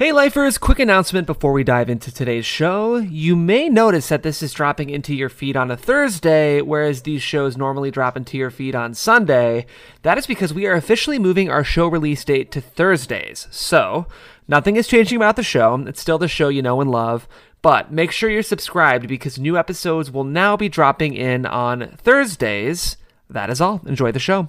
Hey, lifers, quick announcement before we dive into today's show. You may notice that this is dropping into your feed on a Thursday, whereas these shows normally drop into your feed on Sunday. That is because we are officially moving our show release date to Thursdays. So, nothing is changing about the show. It's still the show you know and love. But make sure you're subscribed because new episodes will now be dropping in on Thursdays. That is all. Enjoy the show.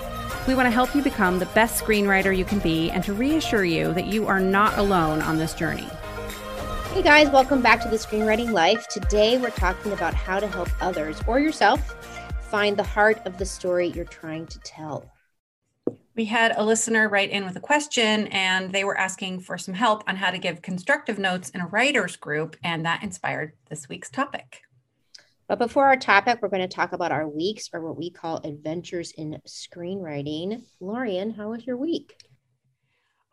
We want to help you become the best screenwriter you can be and to reassure you that you are not alone on this journey. Hey guys, welcome back to the Screenwriting Life. Today we're talking about how to help others or yourself find the heart of the story you're trying to tell. We had a listener write in with a question and they were asking for some help on how to give constructive notes in a writer's group, and that inspired this week's topic. But before our topic, we're going to talk about our weeks or what we call adventures in screenwriting. Lorien, how was your week?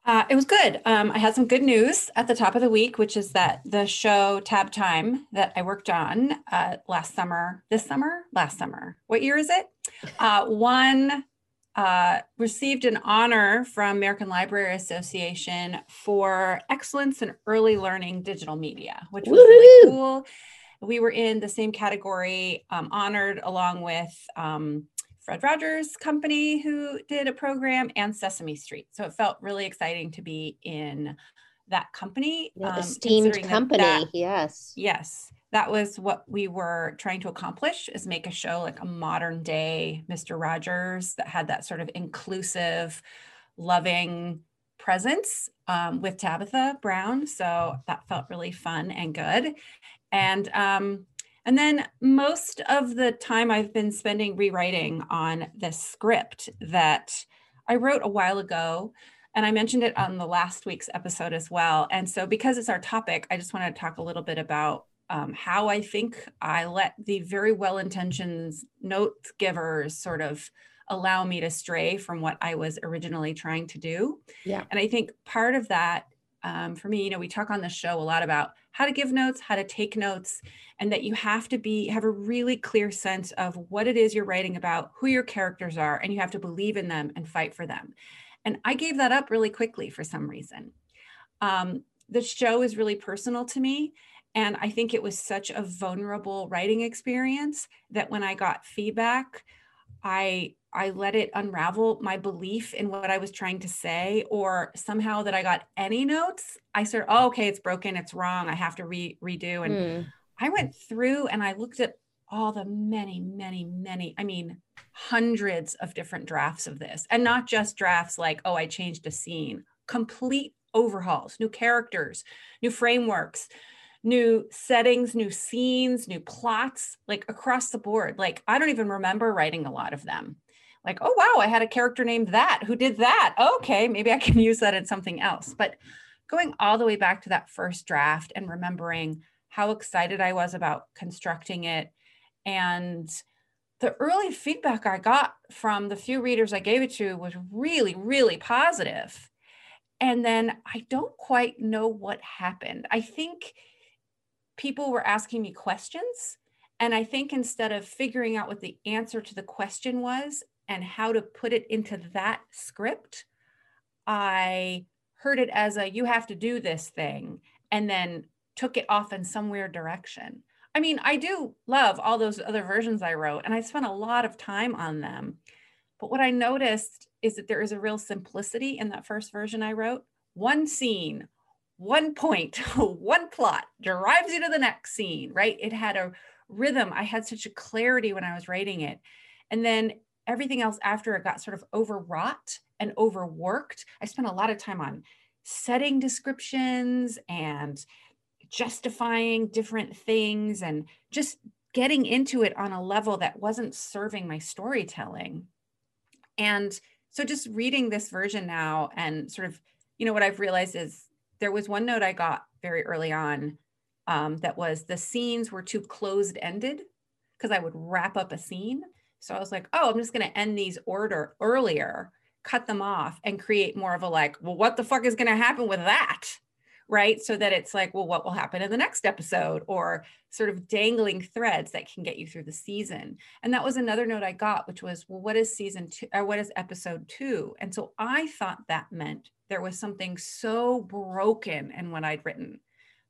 Uh, it was good. Um, I had some good news at the top of the week, which is that the show Tab Time that I worked on uh, last summer, this summer, last summer, what year is it? Uh, one uh, received an honor from American Library Association for excellence in early learning digital media, which was Woo-hoo! really cool we were in the same category, um, honored along with um, Fred Rogers Company, who did a program, and Sesame Street. So it felt really exciting to be in that company. Yeah, um, esteemed company, that, that, yes. Yes. That was what we were trying to accomplish is make a show like a modern day Mr. Rogers that had that sort of inclusive, loving presence um, with Tabitha Brown. So that felt really fun and good. And um, and then most of the time I've been spending rewriting on the script that I wrote a while ago. And I mentioned it on the last week's episode as well. And so, because it's our topic, I just want to talk a little bit about um, how I think I let the very well intentioned note givers sort of allow me to stray from what I was originally trying to do. Yeah. And I think part of that um, for me, you know, we talk on the show a lot about how to give notes, how to take notes, and that you have to be have a really clear sense of what it is you're writing about, who your characters are, and you have to believe in them and fight for them. And I gave that up really quickly for some reason. Um, the show is really personal to me. And I think it was such a vulnerable writing experience that when I got feedback, I I let it unravel my belief in what I was trying to say, or somehow that I got any notes, I said, oh, okay, it's broken, it's wrong, I have to re- redo. And mm. I went through and I looked at all the many, many, many, I mean, hundreds of different drafts of this, and not just drafts like, oh, I changed a scene, complete overhauls, new characters, new frameworks, new settings, new scenes, new plots, like across the board. Like, I don't even remember writing a lot of them like, oh, wow, I had a character named that who did that. Okay, maybe I can use that in something else. But going all the way back to that first draft and remembering how excited I was about constructing it and the early feedback I got from the few readers I gave it to was really, really positive. And then I don't quite know what happened. I think people were asking me questions. And I think instead of figuring out what the answer to the question was and how to put it into that script, I heard it as a you have to do this thing and then took it off in some weird direction. I mean, I do love all those other versions I wrote and I spent a lot of time on them. But what I noticed is that there is a real simplicity in that first version I wrote. One scene, one point, one plot drives you to the next scene, right? It had a rhythm. I had such a clarity when I was writing it. And then everything else after it got sort of overwrought and overworked. I spent a lot of time on setting descriptions and justifying different things and just getting into it on a level that wasn't serving my storytelling. And so just reading this version now and sort of, you know, what I've realized is there was one note I got very early on um, that was the scenes were too closed ended because I would wrap up a scene. So I was like, oh, I'm just going to end these order earlier, cut them off, and create more of a like, well, what the fuck is going to happen with that? Right. So that it's like, well, what will happen in the next episode or sort of dangling threads that can get you through the season. And that was another note I got, which was, well, what is season two or what is episode two? And so I thought that meant there was something so broken in what I'd written.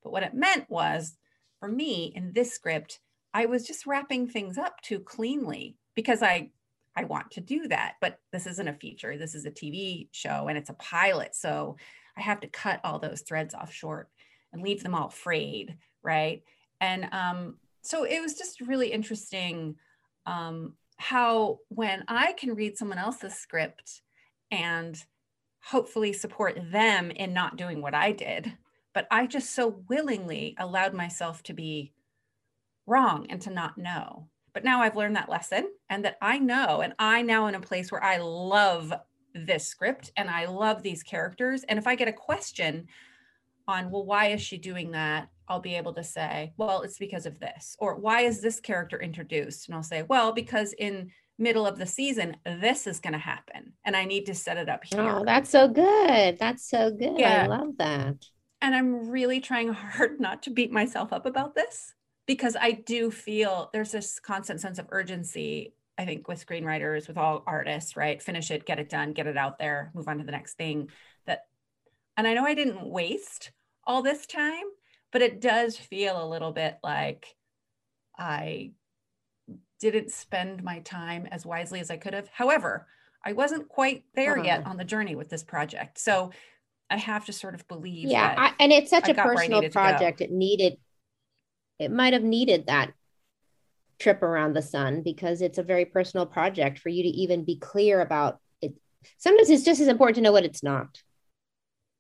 But what it meant was for me in this script, I was just wrapping things up too cleanly because I I want to do that. But this isn't a feature. This is a TV show and it's a pilot. So I have to cut all those threads off short and leave them all frayed, right? And um, so it was just really interesting um, how when I can read someone else's script and hopefully support them in not doing what I did, but I just so willingly allowed myself to be wrong and to not know. But now I've learned that lesson and that I know, and I now in a place where I love this script and I love these characters. And if I get a question on, well, why is she doing that? I'll be able to say, well, it's because of this. Or why is this character introduced? And I'll say, well, because in middle of the season, this is going to happen. And I need to set it up here. Oh, that's so good. That's so good. Yeah. I love that. And I'm really trying hard not to beat myself up about this because I do feel there's this constant sense of urgency. I think with screenwriters, with all artists, right? Finish it, get it done, get it out there, move on to the next thing. That, and I know I didn't waste all this time, but it does feel a little bit like I didn't spend my time as wisely as I could have. However, I wasn't quite there uh-huh. yet on the journey with this project. So I have to sort of believe. Yeah. I, and it's such I a personal project. It needed it might have needed that trip around the sun because it's a very personal project for you to even be clear about it. Sometimes it's just as important to know what it's not.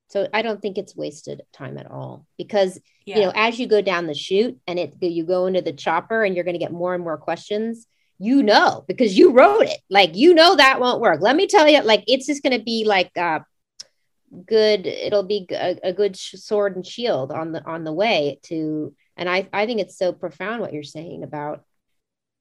So I don't think it's wasted time at all because yeah. you know as you go down the chute and it you go into the chopper and you're going to get more and more questions. You know because you wrote it. Like you know that won't work. Let me tell you, like it's just going to be like uh, good. It'll be a, a good sword and shield on the on the way to and I, I think it's so profound what you're saying about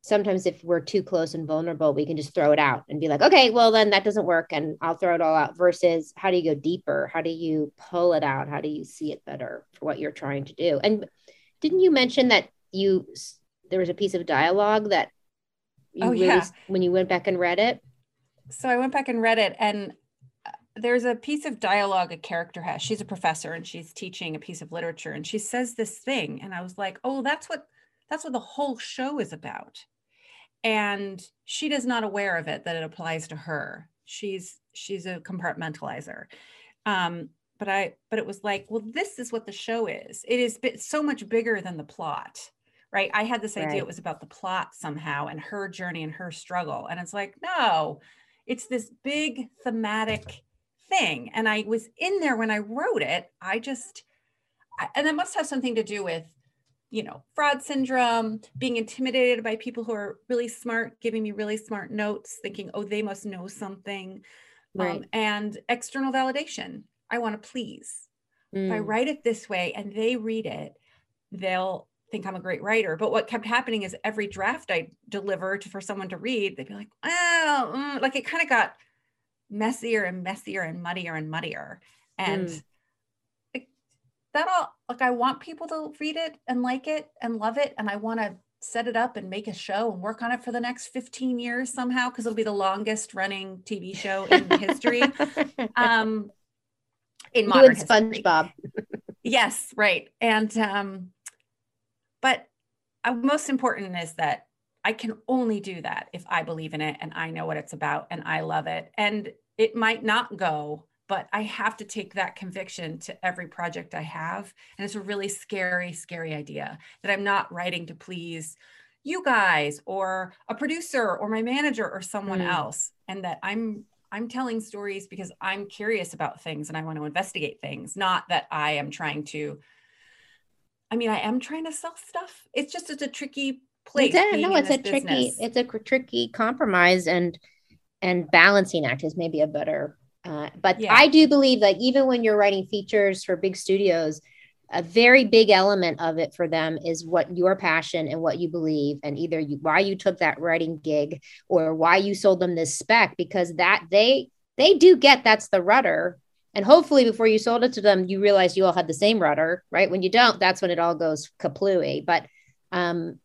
sometimes if we're too close and vulnerable, we can just throw it out and be like, okay, well, then that doesn't work and I'll throw it all out. Versus how do you go deeper? How do you pull it out? How do you see it better for what you're trying to do? And didn't you mention that you, there was a piece of dialogue that you oh, really, yeah. when you went back and read it? So I went back and read it and uh, there's a piece of dialogue a character has. She's a professor and she's teaching a piece of literature and she says this thing and I was like, "Oh, that's what that's what the whole show is about." And she is not aware of it that it applies to her. She's she's a compartmentalizer. Um, but I but it was like, well, this is what the show is. It is so much bigger than the plot. Right? I had this idea right. it was about the plot somehow and her journey and her struggle. And it's like, no, it's this big thematic thing. And I was in there when I wrote it. I just, and it must have something to do with, you know, fraud syndrome, being intimidated by people who are really smart, giving me really smart notes, thinking, oh, they must know something. Um, right. Um, and external validation. I want to please. Mm. If I mm. write it this way and they read it, they'll think I'm a great writer. But what kept happening is every draft I delivered for someone to read, they'd be like, well, mm, like it kind of got messier and messier and muddier and muddier. And mm. That all like I want people to read it and like it and love it. And I want to set it up and make a show and work on it for the next 15 years somehow because it'll be the longest running TV show in history. Um in modern you and SpongeBob. yes, right. And um but uh, most important is that I can only do that if I believe in it and I know what it's about and I love it. And it might not go, but I have to take that conviction to every project I have. And it's a really scary, scary idea that I'm not writing to please you guys or a producer or my manager or someone mm. else and that I'm I'm telling stories because I'm curious about things and I want to investigate things, not that I am trying to I mean, I am trying to sell stuff. It's just it's a tricky place. It's a, no, it's a business. tricky, it's a tricky compromise and and balancing act is maybe a better. Uh, but yeah. I do believe that even when you're writing features for big studios, a very big element of it for them is what your passion and what you believe and either you, why you took that writing gig or why you sold them this spec because that they they do get that's the rudder. And hopefully before you sold it to them you realized you all had the same rudder right? When you don't that's when it all goes kaplooey. But um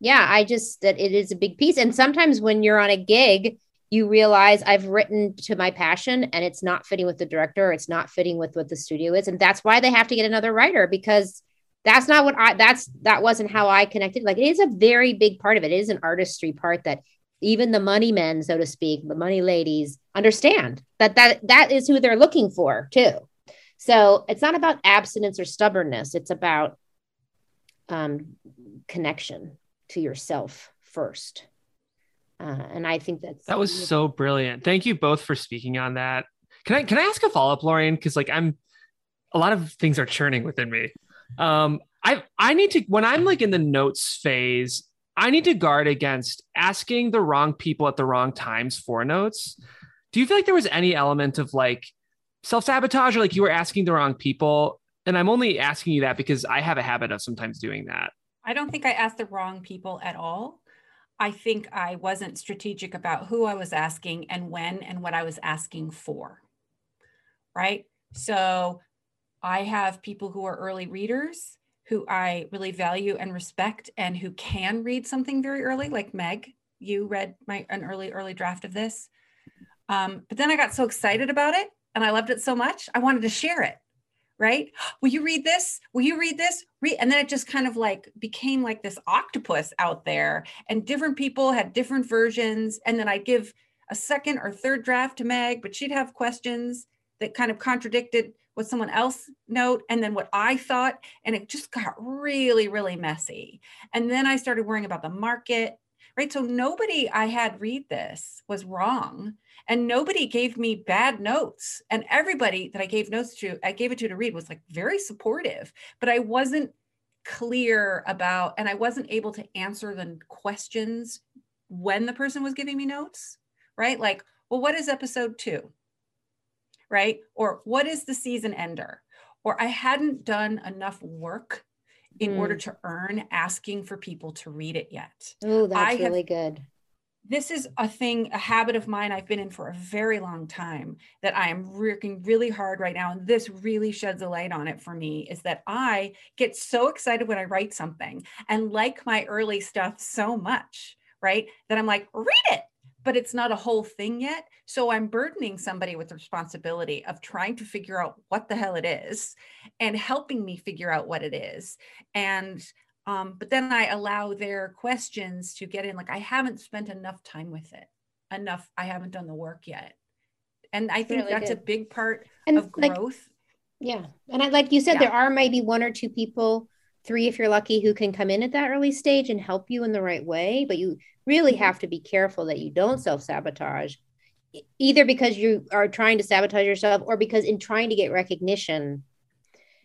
yeah i just that it is a big piece. And sometimes when you're on a gig you realize I've written to my passion and it's not fitting with the director, it's not fitting with what the studio is. And that's why they have to get another writer because that's not what I that's that wasn't how I connected. Like it is a very big part of it. It is an artistry part that even the money men, so to speak, the money ladies understand that that that is who they're looking for too. So it's not about abstinence or stubbornness. It's about um, connection to yourself first. Uh, and I think that's that was so brilliant. Thank you both for speaking on that. Can I can I ask a follow up, Lorien? Because like I'm a lot of things are churning within me. Um, I I need to when I'm like in the notes phase, I need to guard against asking the wrong people at the wrong times for notes. Do you feel like there was any element of like self sabotage or like you were asking the wrong people? And I'm only asking you that because I have a habit of sometimes doing that. I don't think I asked the wrong people at all. I think I wasn't strategic about who I was asking and when and what I was asking for. Right. So I have people who are early readers who I really value and respect and who can read something very early, like Meg. You read my an early, early draft of this. Um, but then I got so excited about it and I loved it so much, I wanted to share it right? Will you read this? Will you read this? Read. And then it just kind of like became like this octopus out there, and different people had different versions. And then I'd give a second or third draft to Meg, but she'd have questions that kind of contradicted what someone else note and then what I thought. And it just got really, really messy. And then I started worrying about the market, right? So nobody I had read this was wrong and nobody gave me bad notes and everybody that i gave notes to i gave it to to read was like very supportive but i wasn't clear about and i wasn't able to answer the questions when the person was giving me notes right? Like well what is episode two? Right? Or what is the season ender? Or i hadn't done enough work in mm. order to earn asking for people to read it yet oh that's I really good this is a thing, a habit of mine I've been in for a very long time that I am working really hard right now. And this really sheds a light on it for me is that I get so excited when I write something and like my early stuff so much, right? That I'm like, read it, but it's not a whole thing yet. So I'm burdening somebody with the responsibility of trying to figure out what the hell it is and helping me figure out what it is. And um, but then I allow their questions to get in. Like I haven't spent enough time with it. Enough. I haven't done the work yet. And I think really that's good. a big part and of growth. Yeah. And I, like you said, yeah. there are maybe one or two people, three if you're lucky, who can come in at that early stage and help you in the right way. But you really mm-hmm. have to be careful that you don't self sabotage, either because you are trying to sabotage yourself or because in trying to get recognition,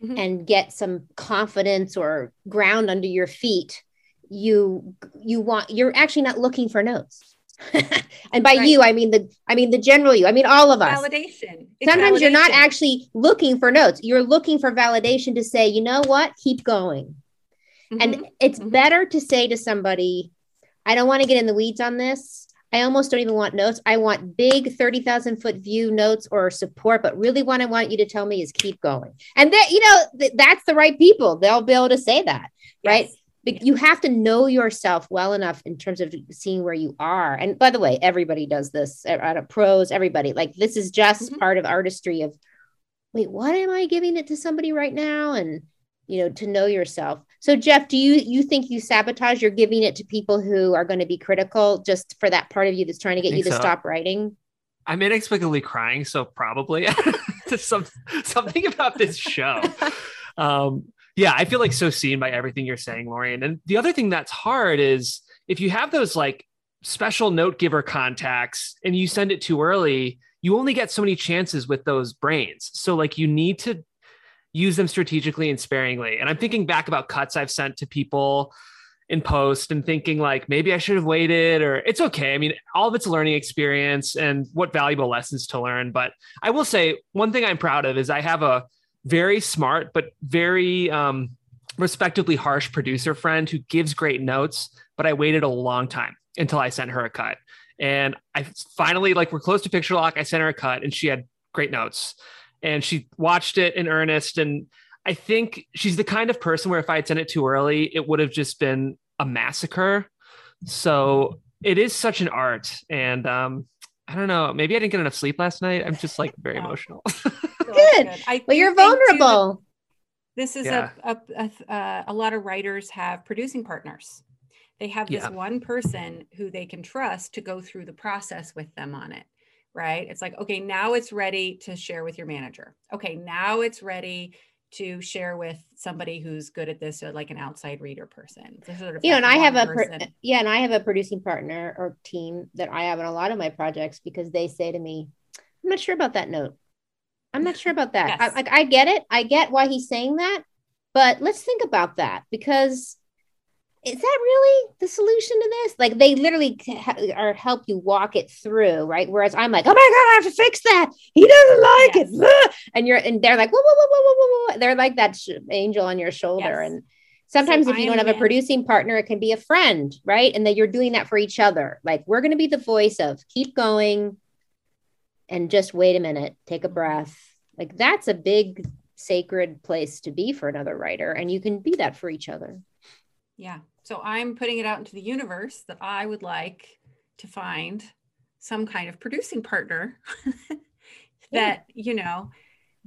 mm-hmm. and get some confidence or ground under your feet you you want you're actually not looking for notes and by right. you i mean the i mean the general you i mean all of us validation it's sometimes validation. you're not actually looking for notes you're looking for validation to say you know what keep going mm-hmm. and it's mm-hmm. better to say to somebody i don't want to get in the weeds on this I almost don't even want notes. I want big 30,000 foot view notes or support, but really what I want you to tell me is keep going. And that, you know, th- that's the right people. They'll be able to say that, yes. right? But you have to know yourself well enough in terms of seeing where you are. And by the way, everybody does this out of pros, everybody. Like this is just mm-hmm. part of artistry of, wait, what am I giving it to somebody right now? And, you know, to know yourself. So Jeff, do you you think you sabotage? You're giving it to people who are going to be critical just for that part of you that's trying to get you to so. stop writing? I'm inexplicably crying, so probably some, something about this show. um, yeah, I feel like so seen by everything you're saying, Lorien. And the other thing that's hard is if you have those like special note giver contacts and you send it too early, you only get so many chances with those brains. So like you need to use them strategically and sparingly. And I'm thinking back about cuts I've sent to people in post and thinking like maybe I should have waited or it's okay. I mean, all of it's learning experience and what valuable lessons to learn. But I will say one thing I'm proud of is I have a very smart, but very um, respectively harsh producer friend who gives great notes. But I waited a long time until I sent her a cut. And I finally, like, we're close to picture lock. I sent her a cut and she had great notes. And she watched it in earnest. And I think she's the kind of person where if I had sent it too early, it would have just been a massacre. So it is such an art. And um, I don't know, maybe I didn't get enough sleep last night. I'm just like very emotional. good. I well, you're vulnerable. This is yeah. a, a, a, a, lot of writers have producing partners. They have this yeah. one person who they can trust to go through the process with them on it, right? It's like, okay, now it's ready to share with your manager. Okay, now it's ready to share with somebody who's good at this or like an outside reader person. Sort of yeah, and I have a per- yeah, and I have a producing partner or team that I have in a lot of my projects because they say to me, "I'm not sure about that note. I'm not sure about that. Yes. I, like I get it. I get why he's saying that, but let's think about that because is that really the solution to this? Like they literally ha- are help you walk it through, right? Whereas I'm like, oh my god, I have to fix that. He doesn't like yes. it, and you're and they're like, whoa, whoa, whoa, whoa, whoa, whoa. They're like that sh- angel on your shoulder, yes. and sometimes so if you don't have a producing partner, it can be a friend, right? And that you're doing that for each other. Like we're going to be the voice of keep going, and just wait a minute, take a breath like that's a big sacred place to be for another writer. And you can be that for each other. Yeah. So I'm putting it out into the universe that I would like to find some kind of producing partner that, yeah. you know,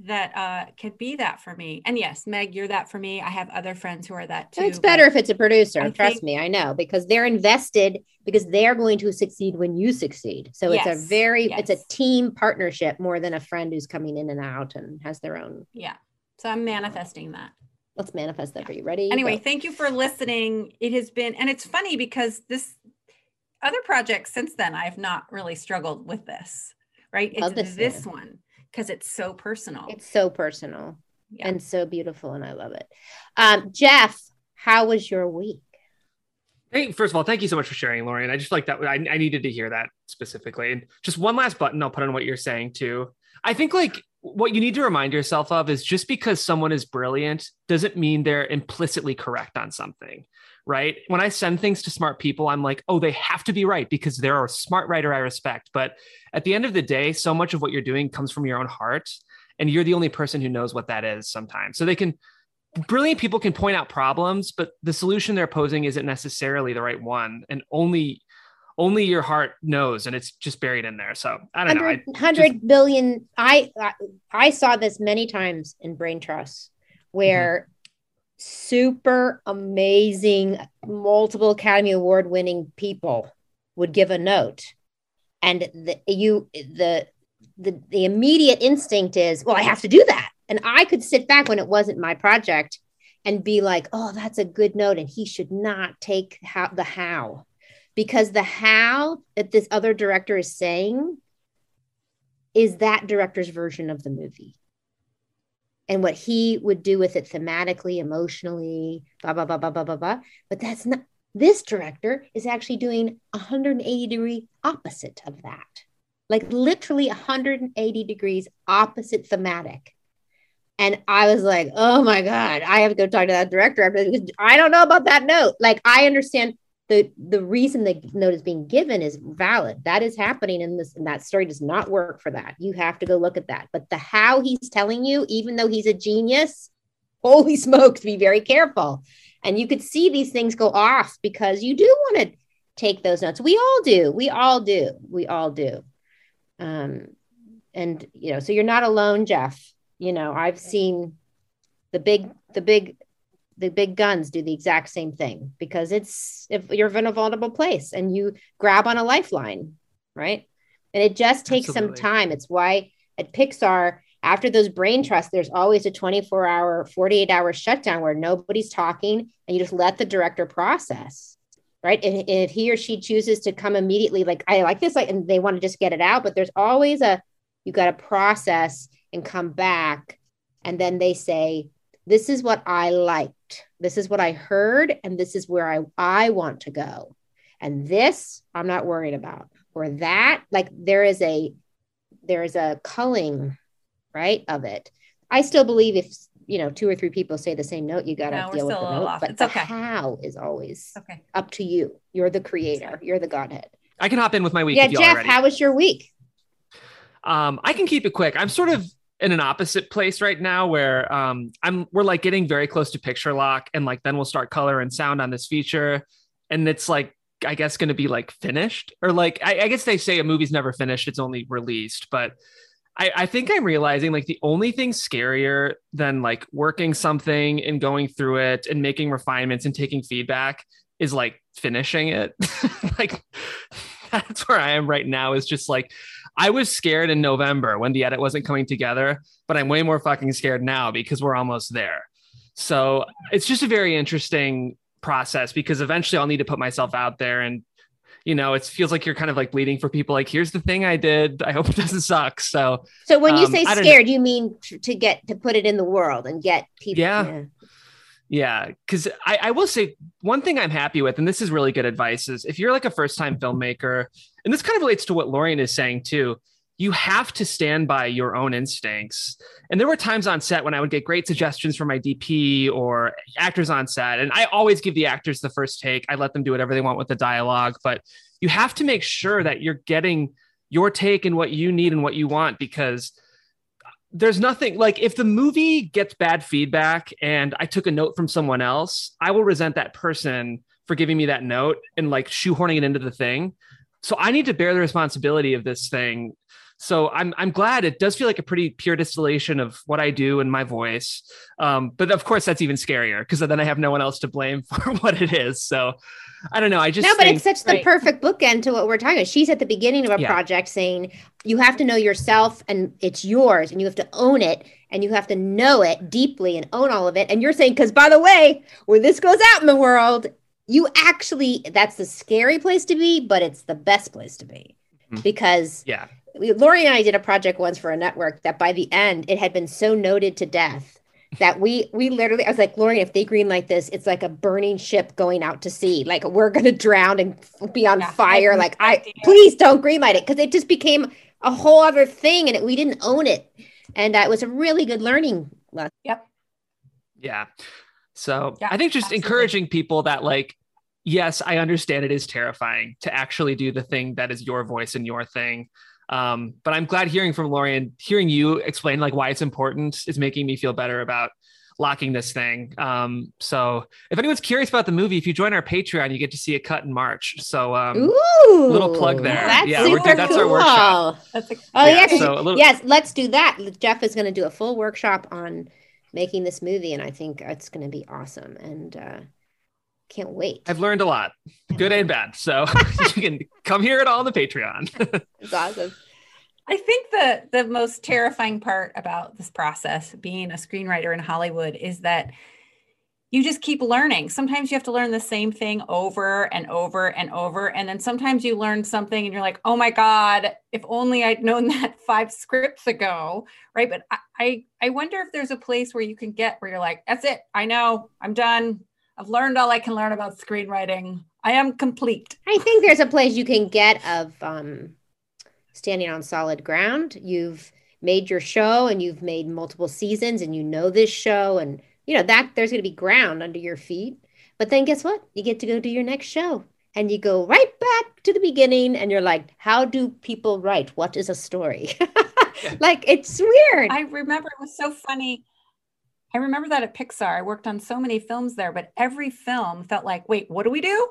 that uh, could be that for me. And yes, Meg, you're that for me. I have other friends who are that too. It's better if it's a producer. I trust think, me, I know because they're invested because they're going to succeed when you succeed. So yes, it's a very yes. it's a team partnership more than a friend who's coming in and out and has their own. Yeah. So I'm manifesting that. Let's manifest that yeah. for you. Ready? Anyway, Go. thank you for listening. It has been and it's funny because this other project since then I've not really struggled with this. Right? It's this, this one because it's so personal. It's so personal yeah. and so beautiful, and I love it. Um, Jeff, how was your week? Hey, first of all, thank you so much for sharing, Lauren. I just like that. I, I needed to hear that specifically. And just one last button I'll put on what you're saying too. I think like what you need to remind yourself of is just because someone is brilliant doesn't mean they're implicitly correct on something right? When I send things to smart people, I'm like, oh, they have to be right because they're a smart writer I respect. But at the end of the day, so much of what you're doing comes from your own heart. And you're the only person who knows what that is sometimes. So they can, brilliant people can point out problems, but the solution they're posing isn't necessarily the right one. And only, only your heart knows and it's just buried in there so i don't 100, know 100 just... billion. I, I i saw this many times in brain trust where super amazing, multiple Academy Award winning people would give a note. And the you the the the immediate instinct is, well, I have to do that. And I could sit back when it wasn't my project and be like, oh, that's a good note. And he should not take how the how. Because the how that this other director is saying is that director's version of the movie and what he would do with it thematically, emotionally, blah, blah, blah, blah, blah, blah, blah. But that's not, this director is actually doing 180 degree opposite of that. Like literally 180 degrees opposite thematic. And I was like, oh my God, I have to go talk to that director. I don't know about that note. Like, I understand the the reason the note is being given is valid. That is happening in this and that story does not work for that. You have to go look at that. But the how he's telling you even though he's a genius holy smokes be very careful. And you could see these things go off because you do want to take those notes. We all do. We all do. We all do. Um and you know so you're not alone jeff. You know i've seen the big the big the big guns do the exact same thing because it's if you're in a vulnerable place and you grab on a lifeline, right? And it just takes Absolutely. some time. It's why at Pixar, after those brain trusts, there's always a 24 hour, 48 hour shutdown where nobody's talking and you just let the director process. Right. And if he or she chooses to come immediately, like, I like this, like, and they want to just get it out, but there's always a, you got to process and come back. And then they say, this is what I liked. This is what I heard. And this is where I, I want to go. And this I'm not worried about. Or that, like there is a there is a culling, right, of it. I still believe if you know two or three people say the same note, you got to no, deal with the note. But it's the okay. how is always okay. up to you. You're the creator. You're the godhead. I can hop in with my week. Yeah, Jeff, how was your week? Um, I can keep it quick. I'm sort of in an opposite place right now where um, I'm we're like getting very close to picture lock, and like then we'll start color and sound on this feature, and it's like I guess going to be like finished or like I, I, guess they say a movie's never finished; it's only released. But I, I think I'm realizing like the only thing scarier than like working something and going through it and making refinements and taking feedback is like finishing it. like that's where I am right now. Is just like I was scared in November when the edit wasn't coming together, but I'm way more fucking scared now because we're almost there. So it's just a very interesting process because eventually I'll need to put myself out there and you know it feels like you're kind of like bleeding for people like here's the thing i did i hope it doesn't suck so so when you um, say scared you mean to get to put it in the world and get people yeah, yeah. Yeah, because I, I, will say one thing I'm happy with, and this is really good advice, is if you're like a first time filmmaker, and this kind of relates to what Lorien is saying too, you have to stand by your own instincts. And there were times on set when I would get great suggestions from my DP or actors on set, and I always give the actors the first take. I let them do whatever they want with the dialogue, but you have to make sure that you're getting your take and what you need and what you want because there's nothing like if the movie gets bad feedback and I took a note from someone else, I will resent that person for giving me that note and like shoehorning it into the thing. So I need to bear the responsibility of this thing. So I'm I'm glad it does feel like a pretty pure distillation of what I do and my voice. Um, but of course that's even scarier because then I have no one else to blame for what it is. So I don't know. I just no, but think, it's such right. the perfect bookend to what we're talking about. She's at the beginning of a yeah. project saying you have to know yourself and it's yours, and you have to own it, and you have to know it deeply and own all of it. And you're saying, because by the way, when this goes out in the world, you actually that's the scary place to be, but it's the best place to be mm-hmm. because yeah. Lori and I did a project once for a network that by the end it had been so noted to death that we we literally I was like, Lori, if they green like this, it's like a burning ship going out to sea. Like we're gonna drown and be on yeah, fire. Like I please don't green light it because it just became a whole other thing and it, we didn't own it. And that was a really good learning lesson. Yep. Yeah. So yeah, I think just absolutely. encouraging people that like, yes, I understand it is terrifying to actually do the thing that is your voice and your thing. Um, but I'm glad hearing from Lorien, hearing you explain like why it's important is making me feel better about locking this thing. Um, so if anyone's curious about the movie, if you join our Patreon, you get to see it cut in March. So um, Ooh, little plug there. That's yeah, super that's cool. our workshop. That's a, oh yeah, yeah so little, yes, let's do that. Jeff is going to do a full workshop on making this movie, and I think it's going to be awesome. And uh, can't wait. I've learned a lot, good and bad. So you can come hear it all on the Patreon. it's awesome. I think the the most terrifying part about this process, being a screenwriter in Hollywood, is that you just keep learning. Sometimes you have to learn the same thing over and over and over. And then sometimes you learn something and you're like, oh my God, if only I'd known that five scripts ago. Right. But I, I, I wonder if there's a place where you can get where you're like, that's it. I know I'm done. I've learned all I can learn about screenwriting. I am complete. I think there's a place you can get of um, standing on solid ground. You've made your show and you've made multiple seasons and you know this show and you know that there's going to be ground under your feet. But then guess what? You get to go do your next show and you go right back to the beginning and you're like, how do people write? What is a story? like it's weird. I remember it was so funny I remember that at Pixar. I worked on so many films there, but every film felt like, wait, what do we do?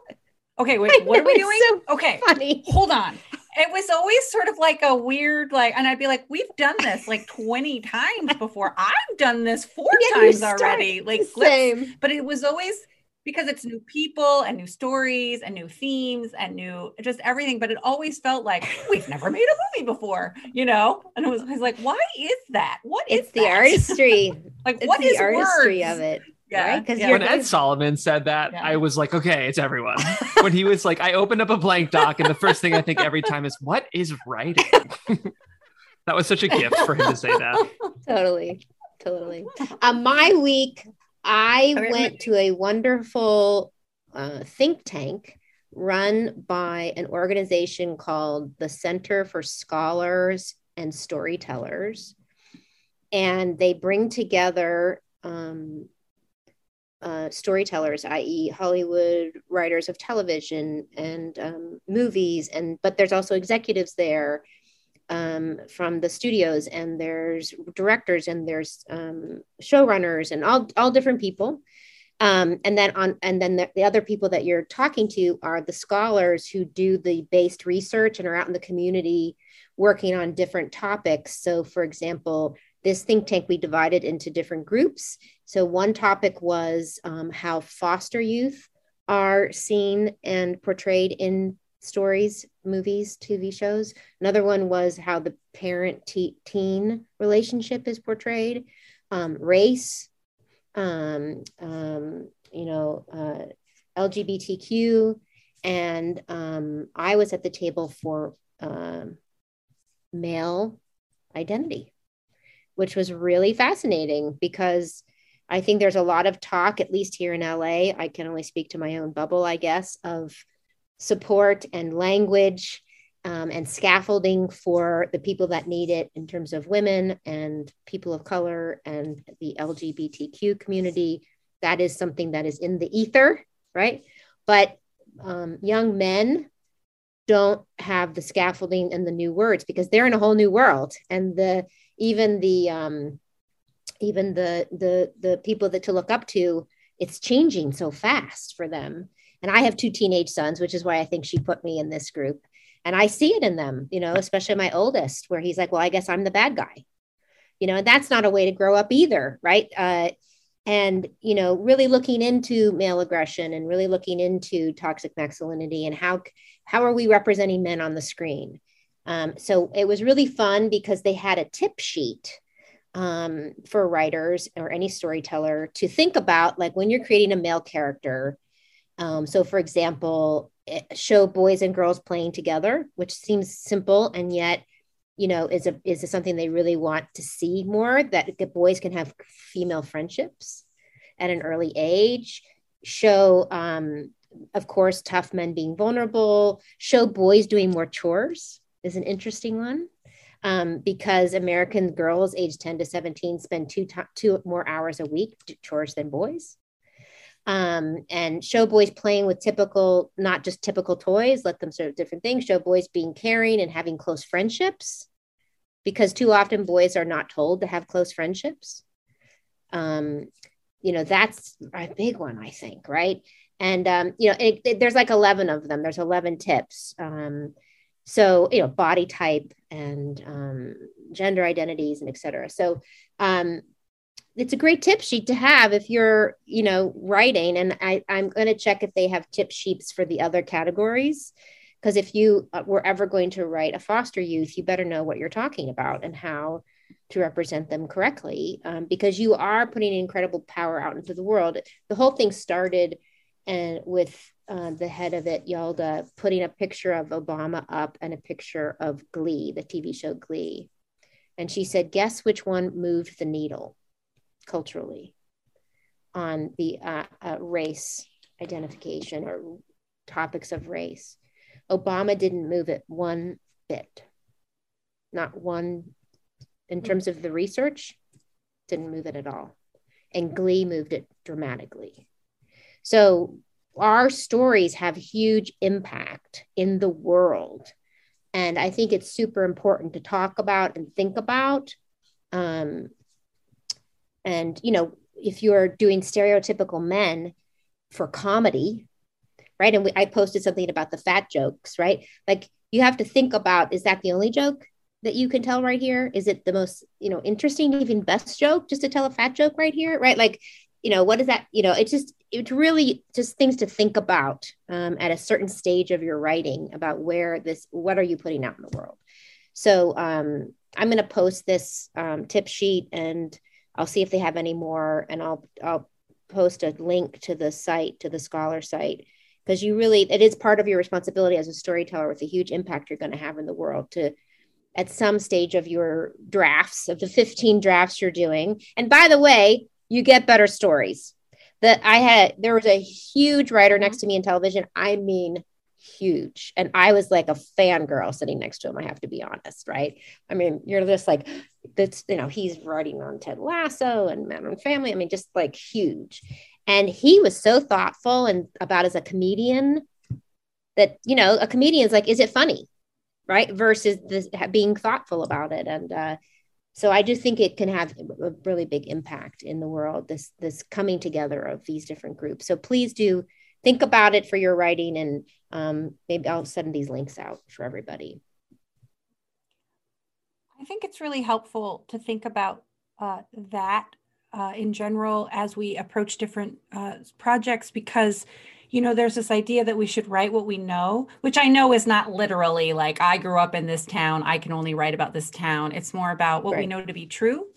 Okay, wait, what are we doing? So okay, funny. hold on. It was always sort of like a weird, like, and I'd be like, we've done this like 20 times before. I've done this four times already. Like, same. But it was always because it's new people and new stories and new themes and new just everything. But it always felt like we've never made a movie before, you know? And it was, I was like, why is that? What is it's the artistry? like, it's what the is artistry words? of it? Yeah. Because yeah. when Ed Solomon said that, yeah. I was like, okay, it's everyone. when he was like, I opened up a blank doc, and the first thing I think every time is, what is writing? that was such a gift for him to say that. Totally. Totally. Uh, my week I went to a wonderful uh, think tank run by an organization called the Center for Scholars and Storytellers. and they bring together um, uh, storytellers, i.e., Hollywood writers of television and um, movies, and but there's also executives there um, from the studios, and there's directors, and there's um, showrunners, and all all different people. Um, and then on and then the, the, other people that you're talking to are the scholars who do the based research and are out in the community working on different topics so for example this think tank we divided into different groups so one topic was um, how foster youth are seen and portrayed in stories, movies, TV shows. Another one was how the parent teen relationship is portrayed, um, race, um, um, you know, uh, LGBTQ. And um, I was at the table for um, male identity, which was really fascinating because I think there's a lot of talk, at least here in LA. I can only speak to my own bubble, I guess, of support and language um, and scaffolding for the people that need it in terms of women and people of color and the LGBTQ community. That is something that is in the ether, right? But um, young men don't have the scaffolding and the new words because they're in a whole new world and the even the um, even the the the people that to look up to it's changing so fast for them and i have two teenage sons which is why i think she put me in this group. And i see it in them you know especially my oldest where he's like well i guess i'm the bad guy. You know and that's not a way to grow up either right? Uh, and you know really looking into male aggression and really looking into toxic masculinity and how how are we representing men on the screen? Um, so it was really fun because they had a tip sheet um, for writers or any storyteller to think about like when you're creating a male character. Um, so, for example, eh, show boys and girls playing together, which seems simple and yet you know is a is a something they really want to see more that boys can have female friendships at an early age. Show um, of course tough men being vulnerable. Show boys doing more chores is an interesting one. Um, because American girls aged 10 to 17 spend two, two more hours a week chores than boys. Um, and show boys playing with typical, not just typical toys, let them serve different things. Show boys being caring and having close friendships because too often boys are not told to have close friendships. Um, you know, that's a big one, I think, right? And, um, you know, it, it, there's like 11 of them, there's 11 tips. Um, so you know body type and um, gender identities and etc so um, it's a great tip sheet to have if you're you know writing and I, i'm going to check if they have tip sheets for the other categories because if you uh, were ever going to write a foster youth you better know what you're talking about and how to represent them correctly um, because you are putting incredible power out into the world the whole thing started and with uh, the head of it, Yalda, putting a picture of Obama up and a picture of Glee, the TV show Glee. And she said, Guess which one moved the needle culturally on the uh, uh, race identification or topics of race? Obama didn't move it one bit, not one in terms of the research, didn't move it at all. And Glee moved it dramatically. So our stories have huge impact in the world. And I think it's super important to talk about and think about. Um, and, you know, if you're doing stereotypical men for comedy, right? And we, I posted something about the fat jokes, right? Like you have to think about is that the only joke that you can tell right here? Is it the most, you know, interesting, even best joke just to tell a fat joke right here, right? Like you know what is that you know it's just it's really just things to think about um, at a certain stage of your writing about where this what are you putting out in the world so um, i'm going to post this um, tip sheet and i'll see if they have any more and i'll i'll post a link to the site to the scholar site because you really it is part of your responsibility as a storyteller with a huge impact you're going to have in the world to at some stage of your drafts of the 15 drafts you're doing and by the way you get better stories. That I had, there was a huge writer mm-hmm. next to me in television. I mean, huge. And I was like a fangirl sitting next to him, I have to be honest, right? I mean, you're just like, that's, you know, he's writing on Ted Lasso and Modern Family. I mean, just like huge. And he was so thoughtful and about as a comedian that, you know, a comedian is like, is it funny? Right. Versus this being thoughtful about it. And, uh, so I do think it can have a really big impact in the world. This this coming together of these different groups. So please do think about it for your writing, and um, maybe I'll send these links out for everybody. I think it's really helpful to think about uh, that uh, in general as we approach different uh, projects because you know, there's this idea that we should write what we know, which I know is not literally like I grew up in this town, I can only write about this town. It's more about what right. we know to be true.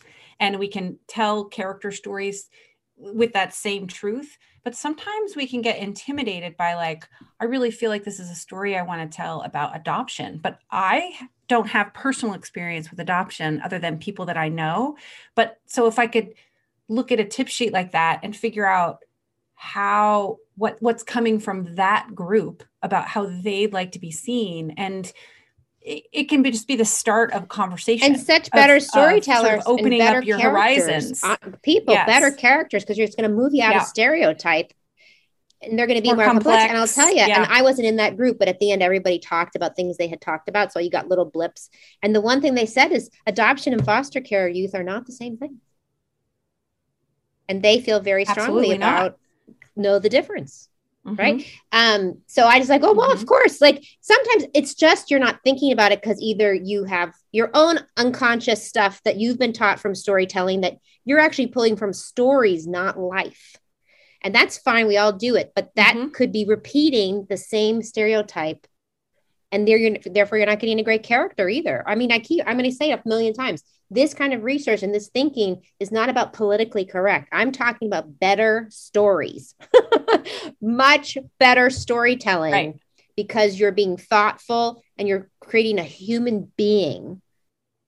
And we can tell character stories with that same truth. But sometimes we can get intimidated by, like, I really feel like this is a story I want to tell about adoption, but I don't have personal experience with adoption other than people that I know. But so if I could look at a tip sheet like that and figure out how what what's coming from that group about how they'd like to be seen and it, it can be just be the start of conversation and such better of, storytellers sort of opening up your horizons uh, people yes. better characters because you're just going to move you out yeah. of stereotype and they're going to be more, more complex. complex. And I'll tell you, yeah. and I wasn't in that group, but at the end, everybody talked about things they had talked about. So you got little blips. And the one thing they said is adoption and foster care youth are not the same thing. And they feel very strongly Absolutely about not know the difference. Mm-hmm. Right. Um, so I just like, oh, well, mm-hmm. of course. Like sometimes it's just you're not thinking about it because either you have your own unconscious stuff that you've been taught from storytelling that you're actually pulling from stories, not life. And that's fine. We all do it, but that mm-hmm. could be repeating the same stereotype. And there you're, therefore, you're not getting a great character either. I mean, I keep, I'm going to say it a million times this kind of research and this thinking is not about politically correct. I'm talking about better stories, much better storytelling right. because you're being thoughtful and you're creating a human being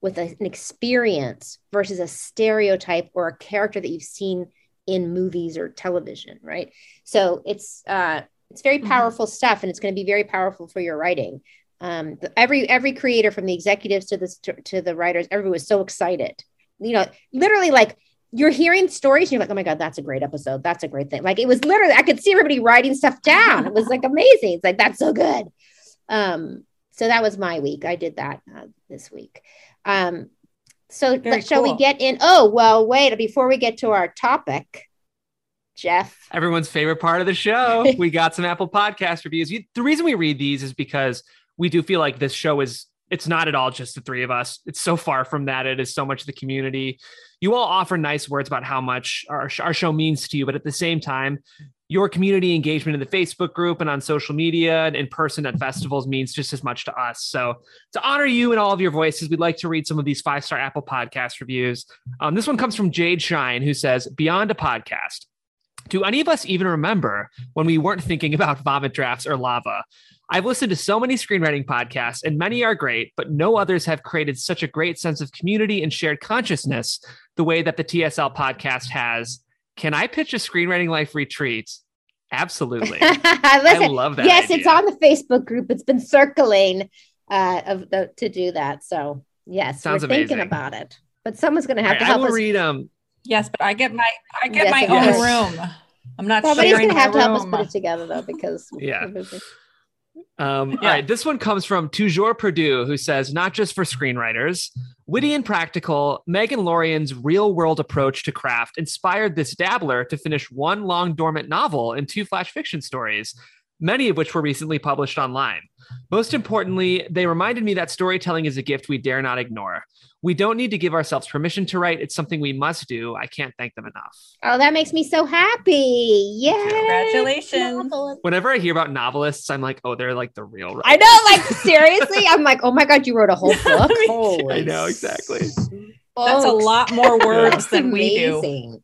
with a, an experience versus a stereotype or a character that you've seen in movies or television, right? So it's uh, it's very mm-hmm. powerful mm-hmm. stuff, and it's going to be very powerful for your writing. Um, the, every every creator from the executives to the to, to the writers everyone was so excited. You know literally like you're hearing stories and you're like oh my god that's a great episode. That's a great thing. Like it was literally i could see everybody writing stuff down. It was like amazing. It's like that's so good. Um so that was my week. I did that uh, this week. Um so Very shall cool. we get in? Oh well wait before we get to our topic jeff everyone's favorite part of the show we got some apple podcast reviews the reason we read these is because we do feel like this show is it's not at all just the three of us. It's so far from that. It is so much the community. You all offer nice words about how much our, our show means to you, but at the same time, your community engagement in the Facebook group and on social media and in person at festivals means just as much to us. So, to honor you and all of your voices, we'd like to read some of these five star Apple podcast reviews. Um, this one comes from Jade Shine, who says, Beyond a podcast. Do any of us even remember when we weren't thinking about vomit drafts or lava? I've listened to so many screenwriting podcasts, and many are great, but no others have created such a great sense of community and shared consciousness the way that the TSL podcast has. Can I pitch a screenwriting life retreat? Absolutely. Listen, I love that. Yes, idea. it's on the Facebook group. It's been circling uh, of the, to do that. So yes, Sounds we're amazing. thinking about it. But someone's going to have right, to help I will us. read them. Um, yes, but I get my I get yes, my own yes. room. I'm not Somebody's sharing gonna have to help us put it together though, because yeah. Um, yeah. All right, this one comes from Toujours Purdue, who says, not just for screenwriters, witty and practical, Meg and Lorien's real world approach to craft inspired this dabbler to finish one long dormant novel and two flash fiction stories, many of which were recently published online. Most importantly, they reminded me that storytelling is a gift we dare not ignore. We don't need to give ourselves permission to write. It's something we must do. I can't thank them enough. Oh, that makes me so happy. Yeah. Congratulations. Whenever I hear about novelists, I'm like, oh, they're like the real writers. I know, like seriously. I'm like, oh my God, you wrote a whole book. I know, exactly. That's a lot more words than we do.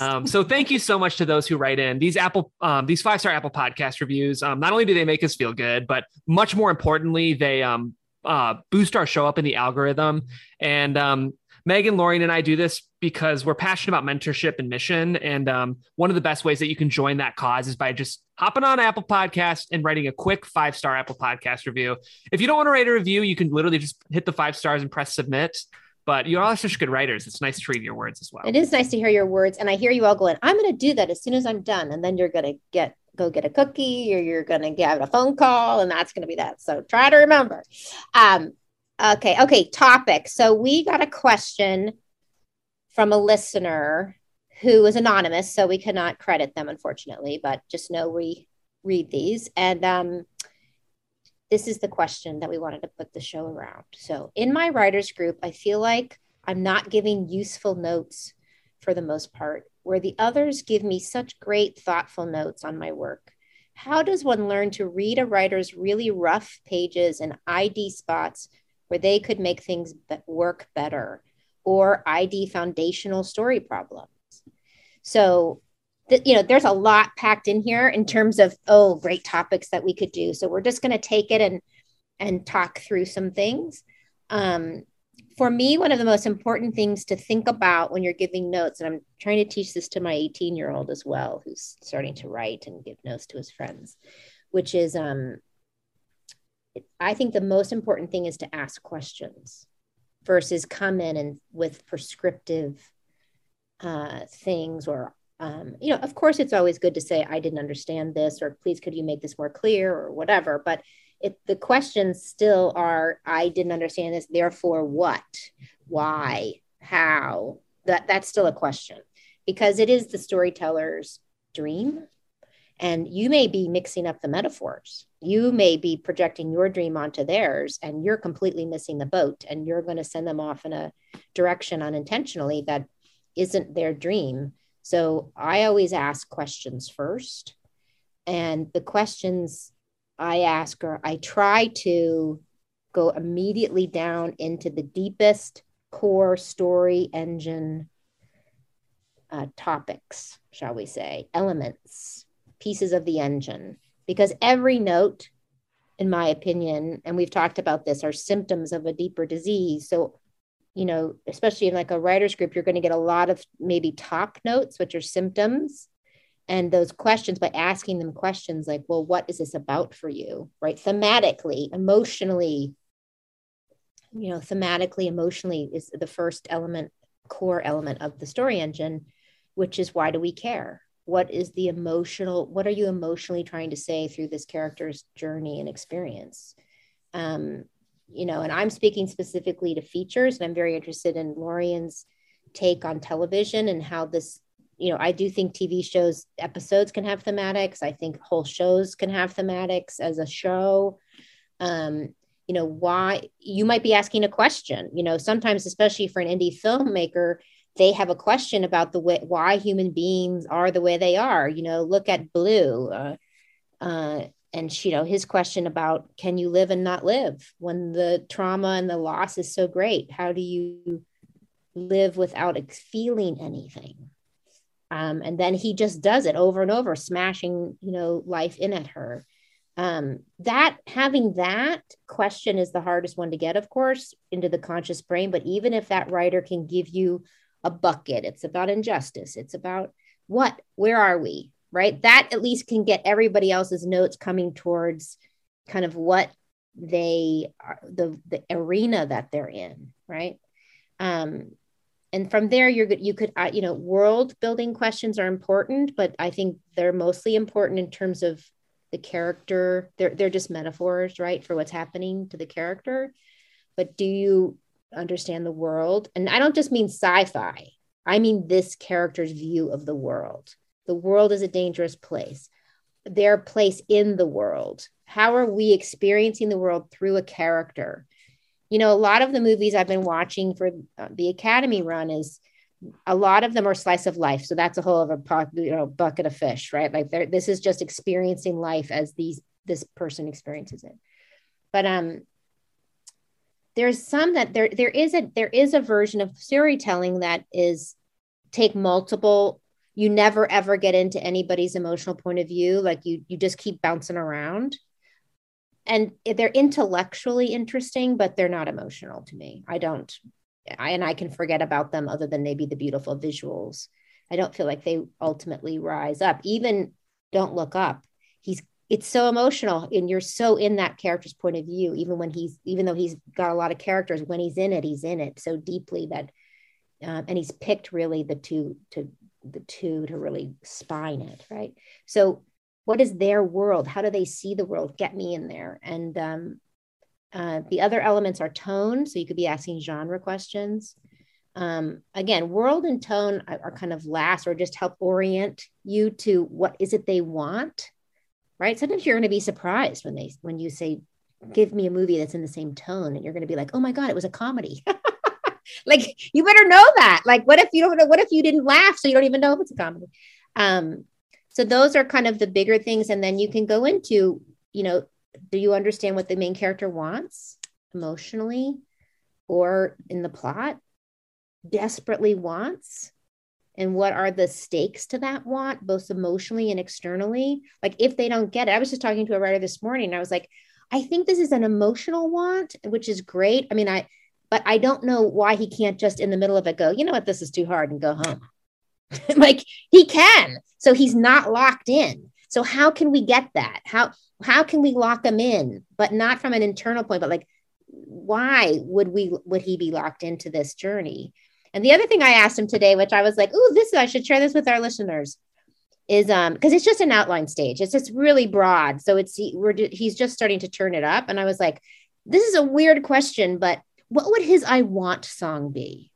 Um, so thank you so much to those who write in these Apple, um, these five star Apple podcast reviews. Um, not only do they make us feel good, but much more importantly, they um, uh, boost our show up in the algorithm. And um, Megan, Lorien, and I do this because we're passionate about mentorship and mission. And um, one of the best ways that you can join that cause is by just hopping on Apple Podcast and writing a quick five star Apple Podcast review. If you don't want to write a review, you can literally just hit the five stars and press submit. But you're all such good writers. It's nice to read your words as well. It is nice to hear your words. And I hear you all going, I'm going to do that as soon as I'm done. And then you're going to get go get a cookie or you're going to get a phone call and that's going to be that. So try to remember. Um, okay. Okay. Topic. So we got a question from a listener who is anonymous. So we cannot credit them, unfortunately, but just know we read these. And um, this is the question that we wanted to put the show around. So in my writers group, I feel like I'm not giving useful notes for the most part where the others give me such great, thoughtful notes on my work. How does one learn to read a writer's really rough pages and ID spots where they could make things work better or ID foundational story problems? So, you know, there's a lot packed in here in terms of, oh, great topics that we could do. So we're just going to take it and and talk through some things. Um, for me, one of the most important things to think about when you're giving notes, and I'm trying to teach this to my 18 year old as well, who's starting to write and give notes to his friends, which is um, I think the most important thing is to ask questions versus come in and with prescriptive uh, things or um, you know of course it's always good to say i didn't understand this or please could you make this more clear or whatever but it, the questions still are i didn't understand this therefore what? Why? How? That that's still a question because it is the storyteller's dream and you may be mixing up the metaphors. You may be projecting your dream onto theirs and you're completely missing the boat and you're going to send them off in a direction unintentionally that isn't their dream so i always ask questions first and the questions I ask her, I try to go immediately down into the deepest core story engine uh, topics, shall we say, elements, pieces of the engine. Because every note, in my opinion, and we've talked about this, are symptoms of a deeper disease. So, you know, especially in like a writer's group, you're going to get a lot of maybe top notes, which are symptoms and those questions by asking them questions like well what is this about for you? Right? Thematically emotionally you know thematically emotionally is the first element core element of the story engine which is why do we care? What is the emotional what are you emotionally trying to say through this character's journey and experience? Um you know and i'm speaking specifically to features and i'm very interested in lorien's take on television and how this you know, I do think TV shows episodes can have thematics. I think whole shows can have thematics as a show. Um, you know, why you might be asking a question, you know, sometimes, especially for an indie filmmaker, they have a question about the way why human beings are the way they are. You know, look at Blue. Uh, uh, and you know his question about can you live and not live when the trauma and the loss is so great how do you live without feeling anything um, and then he just does it over and over, smashing, you know, life in at her. Um, that having that question is the hardest one to get, of course, into the conscious brain. But even if that writer can give you a bucket, it's about injustice, it's about what, where are we, right? That at least can get everybody else's notes coming towards kind of what they are, the the arena that they're in, right? Um, and from there you're good you could uh, you know world building questions are important but i think they're mostly important in terms of the character. They're they're just metaphors right for what's happening to the character. But do you understand the world? And i don't just mean sci-fi. I mean this character's view of the world the world is a dangerous place their place in the world how are we experiencing the world through a character you know, a lot of the movies I've been watching for uh, the Academy run is a lot of them are slice of life. So that's a whole other you know bucket of fish, right? Like this is just experiencing life as these this person experiences it. But um, there's some that there there is a there is a version of storytelling that is take multiple you never ever get into anybody's emotional point of view like you you just keep bouncing around and they're intellectually interesting, but they're not emotional to me. I don't, I, and I can forget about them other than maybe the beautiful visuals. I don't feel like they ultimately rise up. Even Don't Look Up he's it's so emotional and you're so in that character's point of view even when he's even though he's got a lot of characters when he's in it he's in it so deeply that uh, and he's picked really the two to the two to really spine it right? So what is their world? How do they see the world? Get me in there. And um, uh, the other elements are tone. So you could be asking genre questions. Um, again world and tone are, are kind of last or just help orient you to what is it they want right? Sometimes you're going to be surprised when they when you say, "Give me a movie that's in the same tone," and you're going to be like, "Oh my god, it was a comedy." like you better know that. Like, what if you don't know? What if you didn't laugh, so you don't even know if it's a comedy? Um, so those are kind of the bigger things, and then you can go into, you know, do you understand what the main character wants emotionally, or in the plot? Desperately wants and what are the stakes to that want both emotionally and externally like if they don't get it i was just talking to a writer this morning and i was like i think this is an emotional want which is great i mean i but i don't know why he can't just in the middle of it go you know what? This is too hard and go home. Like he can. So he's not locked in. So how can we get that? How how can we lock him in but not from an internal point but like why would we would he be locked into this journey? And the other thing I asked him today, which I was like, "Ooh, this is I should share this with our listeners," is um because it's just an outline stage. It's just really broad, so it's we're he's just starting to turn it up, and I was like, "This is a weird question, but what would his I want song be?"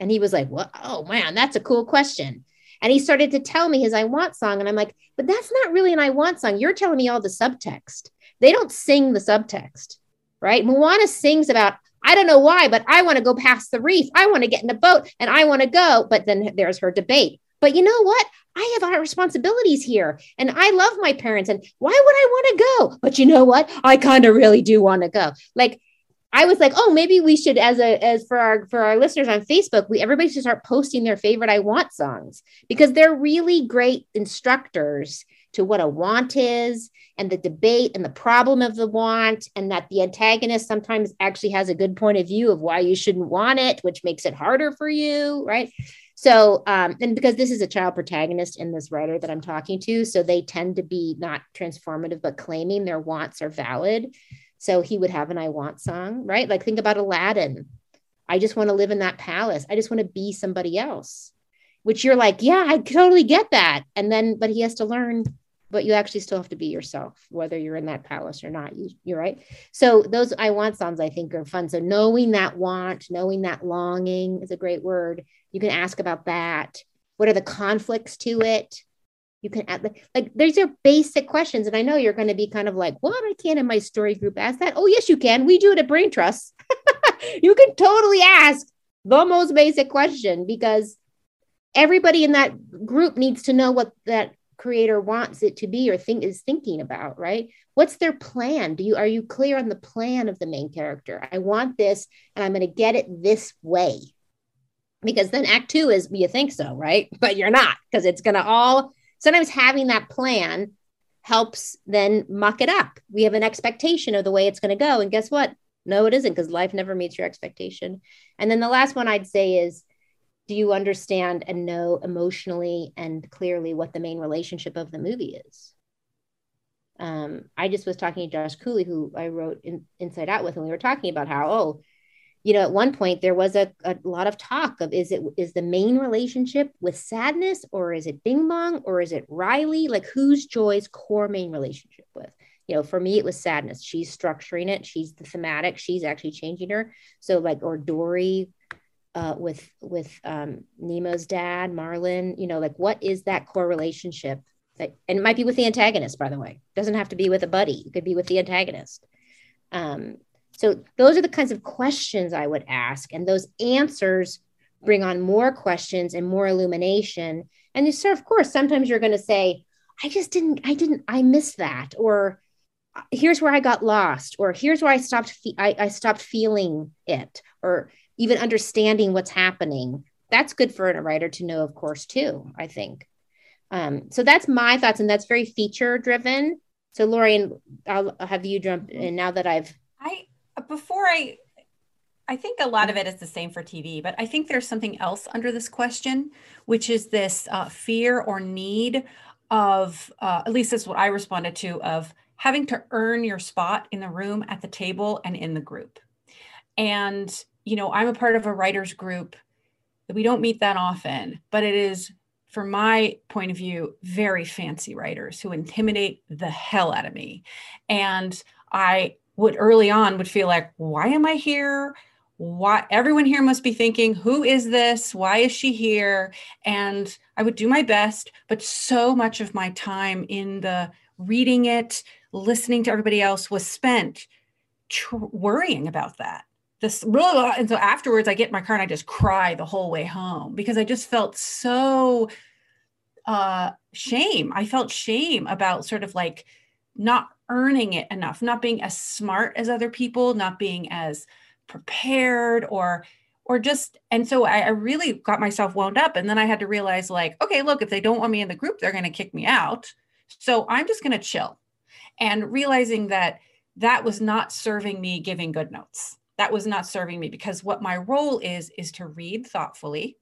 And he was like, "Well, oh man, that's a cool question." And he started to tell me his I want song, and I'm like, "But that's not really an I want song. You're telling me all the subtext. They don't sing the subtext." Right? Moana sings about I don't know why, but I want to go past the reef. I want to get in a boat and I want to go. But then there's her debate. But you know what? I have our responsibilities here and I love my parents. And why would I want to go? But you know what? I kind of really do want to go. Like, I was like, oh, maybe we should, as a as for our for our listeners on Facebook, we everybody should start posting their favorite I want songs because they're really great instructors to what a want is and the debate and the problem of the want, and that the antagonist sometimes actually has a good point of view of why you shouldn't want it, which makes it harder for you, right? So, um, and because this is a child protagonist in this writer that I'm talking to, so they tend to be not transformative, but claiming their wants are valid. So he would have an I want song, right? Like think about Aladdin. I just want to live in that palace. I just want to be somebody else, which you're like, yeah, I totally get that. And then, but he has to learn but you actually still have to be yourself, whether you're in that palace or not. You, you're right. So those I want songs I think are fun. So knowing that want, knowing that longing is a great word. You can ask about that. What are the conflicts to it? You can add like these are basic questions. And I know you're going to be kind of like, what? I can't in my story group ask that. Oh, yes, you can. We do it at Brain Trust. you can totally ask the most basic question because everybody in that group needs to know what that creator wants it to be or think is thinking about right? What's their plan? Do you are you clear on the plan of the main character? I want this and i'm going to get it this way. Because then act two is you think so right? But you're not because it's going to all sometimes having that plan helps then muck it up. We have an expectation of the way it's going to go. And guess what? No it isn't because life never meets your expectation. And then the last one i'd say is do you understand and know emotionally and clearly what the main relationship of the movie is? Um, I just was talking to Josh Cooley, who I wrote in, Inside Out with, and we were talking about how, oh, you know, at one point there was a, a lot of talk of is it is the main relationship with sadness or is it Bing Bong or is it Riley? Like who's Joy's core main relationship with? You know, for me it was sadness. She's structuring it. She's the thematic. She's actually changing her. So like or Dory, uh, with with um, Nemo's dad, Marlin. You know, like what is that core relationship? That, and it might be with the antagonist, by the way. It doesn't have to be with a buddy. It could be with the antagonist. Um, so those are the kinds of questions I would ask, and those answers bring on more questions and more illumination. And you sort of course, sometimes you're going to say, "I just didn't, I didn't, I missed that," or "Here's where I got lost," or "Here's where I stopped, fe- I, I stopped feeling it," or even understanding what's happening that's good for a writer to know of course too i think um, so that's my thoughts and that's very feature driven so lorien i'll have you jump in now that i've i before i i think a lot of it is the same for tv but i think there's something else under this question which is this uh, fear or need of uh, at least that's what I responded to of having to earn your spot in the room at the table and in the group. And you know, I'm a part of a writers group that we don't meet that often, but it is from my point of view, very fancy writers who intimidate the hell out of me. And I would early on would feel like, why am I here? Why everyone here must be thinking, who is this? Why is she here? And I would do my best, but so much of my time in the reading it, listening to everybody else was spent tr- worrying about that this and so afterwards i get in my car and i just cry the whole way home because i just felt so uh shame. I felt shame about sort of like not earning it enough not being as smart as other people not being as prepared or or just and so I, I really got myself wound up. And then i had to realize like okay look if they don't want me in the group they're going to kick me out. So i'm just going to chill. And realizing that that was not serving me giving good notes that was not serving me because what my role is is to read thoughtfully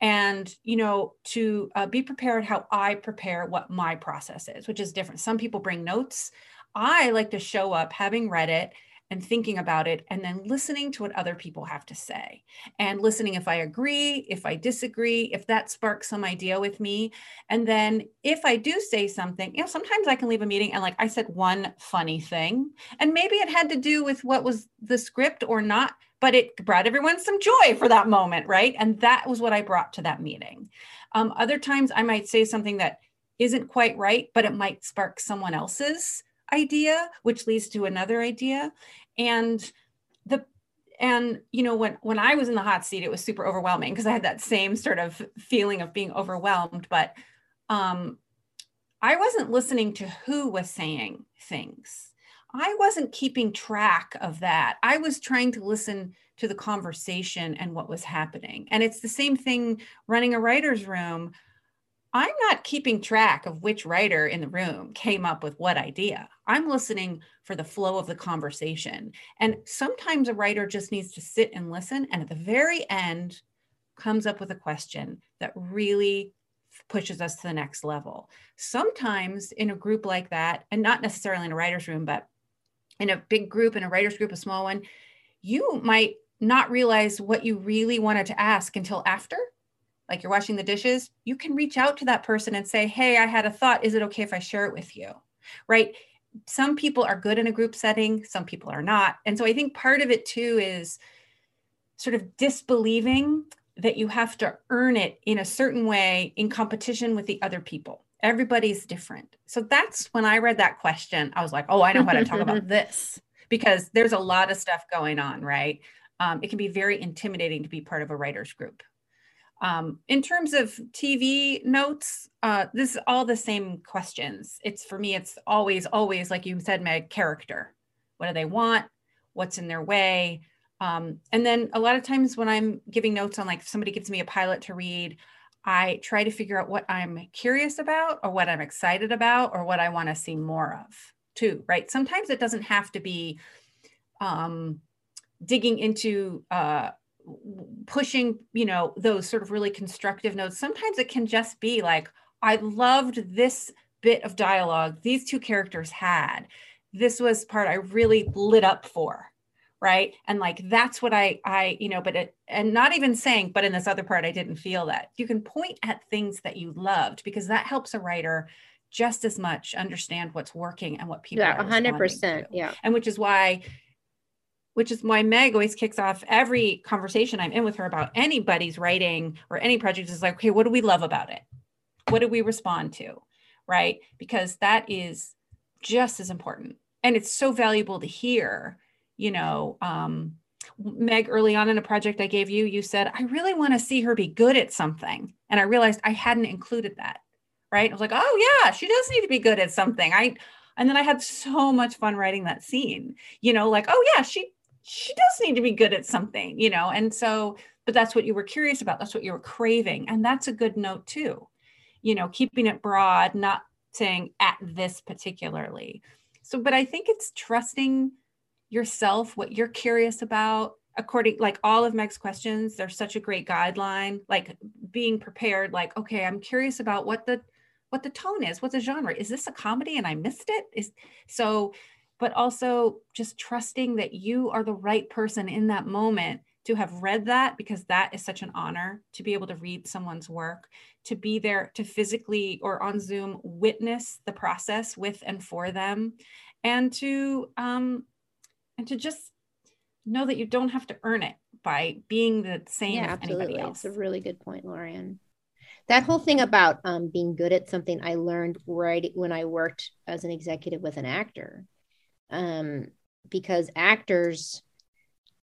and you know to uh, be prepared how i prepare what my process is which is different. Some people bring notes. I like to show up having read it and thinking about it and then listening to what other people have to say and listening if I agree, if I disagree, if that sparks some idea with me. And then if I do say something, you know, sometimes I can leave a meeting and like I said one funny thing and maybe it had to do with what was the script or not, but it brought everyone some joy for that moment, right? And that was what I brought to that meeting. Um, other times I might say something that isn't quite right, but it might spark someone else's idea which leads to another idea. And the and you know when when i was in the hot seat it was super overwhelming because i had that same sort of feeling of being overwhelmed. But um i wasn't listening to who was saying things. I wasn't keeping track of that. I was trying to listen to the conversation and what was happening. And it's the same thing running a writer's room I'm not keeping track of which writer in the room came up with what idea. I'm listening for the flow of the conversation. And sometimes a writer just needs to sit and listen. And at the very end, comes up with a question that really pushes us to the next level. Sometimes in a group like that, and not necessarily in a writer's room, but in a big group, in a writer's group, a small one, you might not realize what you really wanted to ask until after like you're washing the dishes, you can reach out to that person and say, Hey, I had a thought. Is it okay if I share it with you? Right. Some people are good in a group setting, some people are not. And so I think part of it too is sort of disbelieving that you have to earn it in a certain way in competition with the other people. Everybody's different. So that's when I read that question, I was like, oh, I know how to talk about this because there's a lot of stuff going on, right? Um, it can be very intimidating to be part of a writer's group. Um, in terms of TV notes, uh, this is all the same questions. It's for me, it's always, always, like you said, Meg, character. What do they want? What's in their way? Um, and then a lot of times when I'm giving notes on, like, somebody gives me a pilot to read, I try to figure out what I'm curious about or what I'm excited about or what I want to see more of, too, right? Sometimes it doesn't have to be um, digging into uh, pushing you know those sort of really constructive notes. Sometimes it can just be like i loved this bit of dialogue these two characters had. This was part i really lit up for right? And like that's what i i you know but it and not even saying but in this other part i didn't feel that. You can point at things that you loved because that helps a writer just as much understand what's working and what people yeah 100% yeah. And which is why which is why Meg always kicks off every conversation I'm in with her about anybody's writing or any project is like, okay, what do we love about it? What do we respond to? Right? Because that is just as important. And it's so valuable to hear, you know. Um, Meg, early on in a project I gave you, you said, I really want to see her be good at something. And I realized I hadn't included that. Right. I was like, oh, yeah, she does need to be good at something. I, and then I had so much fun writing that scene, you know, like, oh, yeah, she she does need to be good at something, you know? And so, but that's what you were curious about. That's what you were craving. And that's a good note too, you know, keeping it broad, not saying at this particularly. So, but I think it's trusting yourself, what you're curious about, according like all of Meg's questions, they're such a great guideline, like being prepared, like, okay, I'm curious about what the what the tone is what's the genre is this a comedy and i missed it is so but also just trusting that you are the right person in that moment to have read that because that is such an honor to be able to read someone's work to be there to physically or on zoom witness the process with and for them and to um and to just know that you don't have to earn it by being the same yeah, as absolutely. anybody else. It's a really good point, Lorien. That whole thing about um, being good at something I learned right when I worked as an executive with an actor. Um, because actors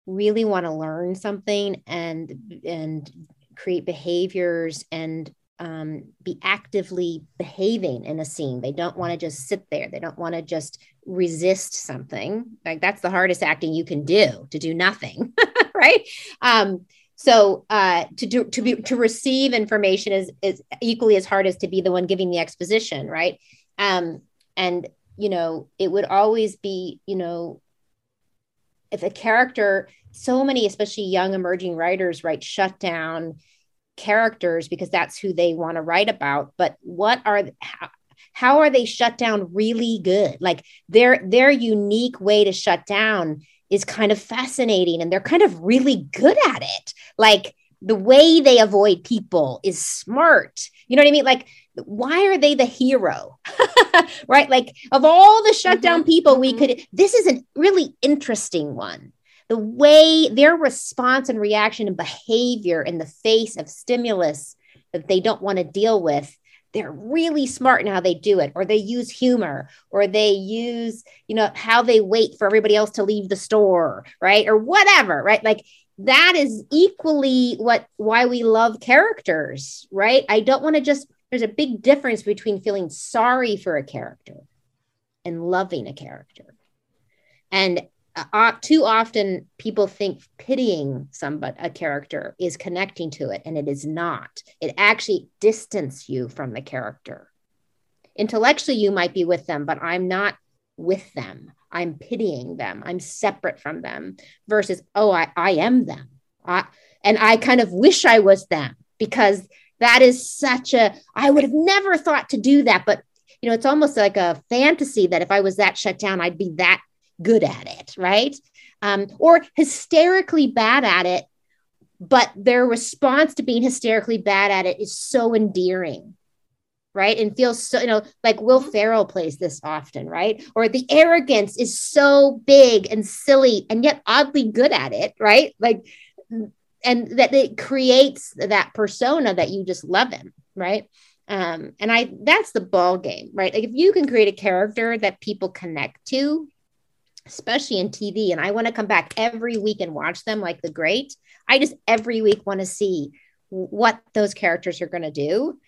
really want to learn something and and create behaviors and um, be actively behaving in a scene. They don't want to just sit there. They don't want to just resist something. Like that's the hardest acting you can do to do nothing, right? Um, so uh, to do to be to receive information is is equally as hard as to be the one giving the exposition, right? Um, and you know, it would always be, you know, if a character, so many, especially young emerging writers, write shut down characters because that's who they want to write about. But what are how, how are they shut down really good? Like their their unique way to shut down is kind of fascinating and they're kind of really good at it. Like the way they avoid people is smart. You know what I mean? Like why are they the hero? right? Like of all the shutdown mm-hmm. people we mm-hmm. could this is a really interesting one the way their response and reaction and behavior in the face of stimulus that they don't want to deal with they're really smart in how they do it or they use humor or they use you know how they wait for everybody else to leave the store right or whatever right like that is equally what why we love characters right i don't want to just there's a big difference between feeling sorry for a character and loving a character. And uh, too often people think pitying somebody a character is connecting to it and it is not. It actually distance you from the character. Intellectually you might be with them but i'm not with them. I'm pitying them. I'm separate from them versus oh i, I am them. I, and i kind of wish i was them because that is such a i would have never thought to do that but you know it's almost like a fantasy that if i was that shut down i'd be that good at it, right? Um, or hysterically bad at it, but their response to being hysterically bad at it is so endearing, right? And feels so, you know, like Will Ferrell plays this often, right? Or the arrogance is so big and silly and yet oddly good at it, right? Like, and that it creates that persona that you just love him, right? Um, and I that's the ball game, right? Like if you can create a character that people connect to, especially in TV. And I want to come back every week and watch them like the great. I just every week want to see what those characters are going to do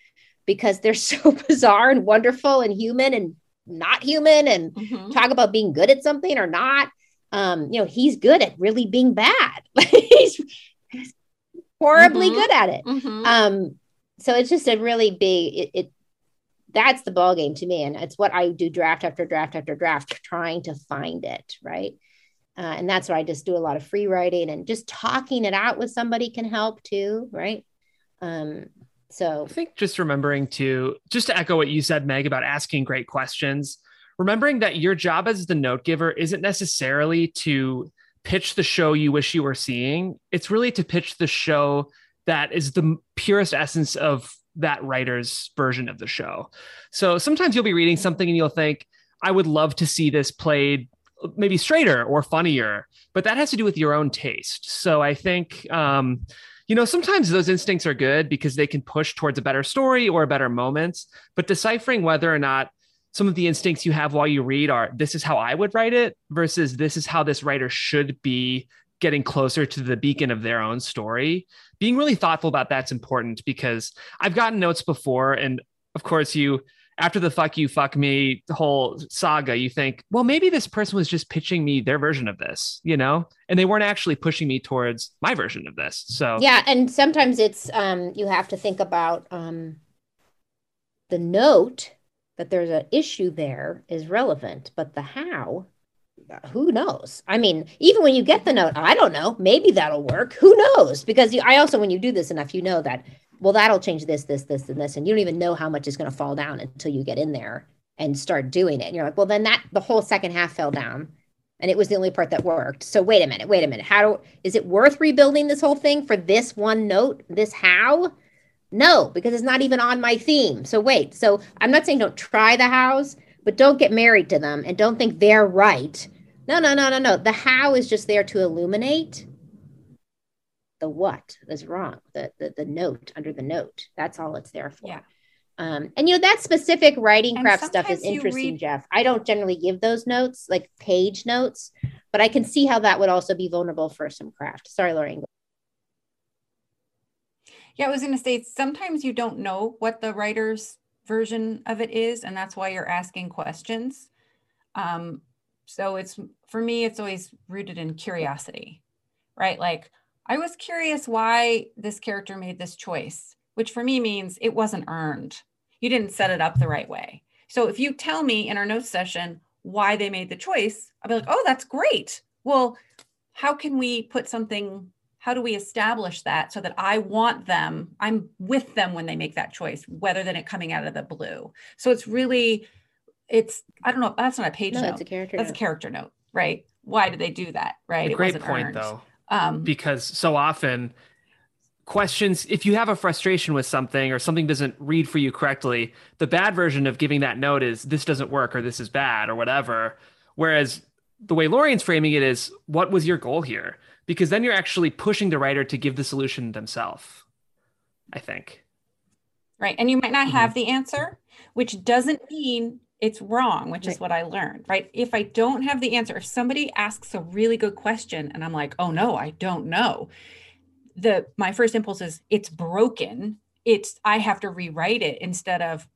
because they're so bizarre and wonderful and human and not human and mm-hmm. talk about being good at something or not. Um, you know, he's good at really being bad. he's, horribly mm-hmm. good at it. Mm-hmm. Um, so it's just a really big it, it that's the ball game to me and it's what i do draft after draft after draft trying to find it right uh, and that's why i just do a lot of free writing and just talking it out with somebody can help too right um, so i think just remembering to just to echo what you said meg about asking great questions remembering that your job as the note giver isn't necessarily to pitch the show you wish you were seeing it's really to pitch the show that is the purest essence of that writer's version of the show. So sometimes you'll be reading something and you'll think, I would love to see this played maybe straighter or funnier, but that has to do with your own taste. So I think, um, you know, sometimes those instincts are good because they can push towards a better story or a better moment. But deciphering whether or not some of the instincts you have while you read are this is how I would write it versus this is how this writer should be getting closer to the beacon of their own story. Being really thoughtful about that's important because i've gotten notes before and of course you after the fuck you fuck me whole saga you think well maybe this person was just pitching me their version of this you know? And they weren't actually pushing me towards my version of this so. Yeah and sometimes it's um you have to think about um the note that there's an issue there is relevant but the how who knows? I mean, even when you get the note, I don't know, maybe that'll work. Who knows? Because you, I also, when you do this enough, you know that well, that'll change this, this, this, and this. And you don't even know how much is going to fall down until you get in there and start doing it. And you're like, well, then that the whole second half fell down. And it was the only part that worked. So wait a minute, wait a minute. How do is it worth rebuilding this whole thing for this one note, this how? No, because it's not even on my theme. So wait. So I'm not saying don't try the hows, but don't get married to them and don't think they're right. No, no, no, no, no. The how is just there to illuminate the what is wrong, the, the the note under the note. That's all it's there for. Yeah. Um, and you know that specific writing craft stuff is interesting, read- Jeff. I don't generally give those notes, like page notes, but I can see how that would also be vulnerable for some craft. Sorry, Lorien. Yeah, I was going to say sometimes you don't know what the writer's version of it is, and that's why you're asking questions. Um, so it's for me, it's always rooted in curiosity, right? Like I was curious why this character made this choice, which for me means it wasn't earned. You didn't set it up the right way. So if you tell me in our notes session why they made the choice, I'll be like, oh, that's great. Well, how can we put something, how do we establish that so that I want them, I'm with them when they make that choice, whether than it coming out of the blue. So it's really, it's, I don't know, that's not a page no, note. That's a character That's note. a character note, right? Why did they do that? Right. A great point, earned. though um, because so often questions if you have a frustration with something or something doesn't read for you correctly the bad version of giving that note is this doesn't work or this is bad or whatever whereas the way Lorien's framing it is what was your goal here because then you're actually pushing the writer to give the solution themselves i think right and you might not have mm-hmm. the answer which doesn't mean it's wrong, which right. is what I learned, right? If I don't have the answer, if somebody asks a really good question and I'm like, "Oh no, I don't know." The my first impulse is it's broken. It's I have to rewrite it instead of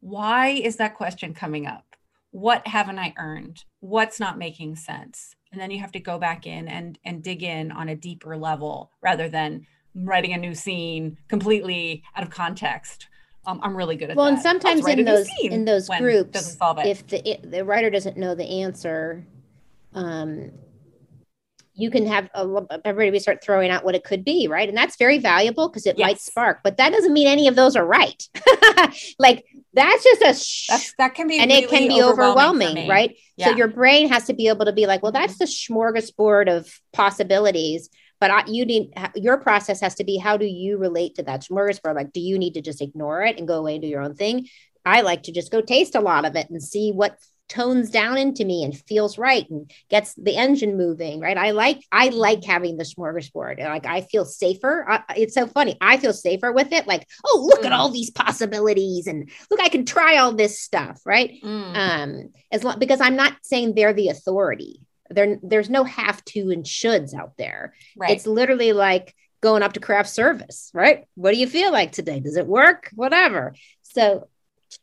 why is that question coming up? What haven't I earned? What's not making sense? And then you have to go back in and and dig in on a deeper level rather than writing a new scene completely out of context um, I'm really good at well, that. Well, and sometimes in those in those groups, if the the writer doesn't know the answer, um, you can have a, everybody start throwing out what it could be, right? And that's very valuable because it yes. might spark. But that doesn't mean any of those are right. like that's just a sh- that's, that can be and really it can be overwhelming, overwhelming right? Yeah. So your brain has to be able to be like, well, that's mm-hmm. the smorgasbord of possibilities but I, you need your process has to be how do you relate to that smorgasbord like do you need to just ignore it and go away and do your own thing i like to just go taste a lot of it and see what tones down into me and feels right and gets the engine moving right i like i like having the smorgasbord like i feel safer I, it's so funny i feel safer with it like oh look mm. at all these possibilities and look i can try all this stuff right mm. um as long because i'm not saying they're the authority there, there's no have to and shoulds out there. Right. It's literally like going up to craft service, right? What do you feel like today? Does it work? Whatever. So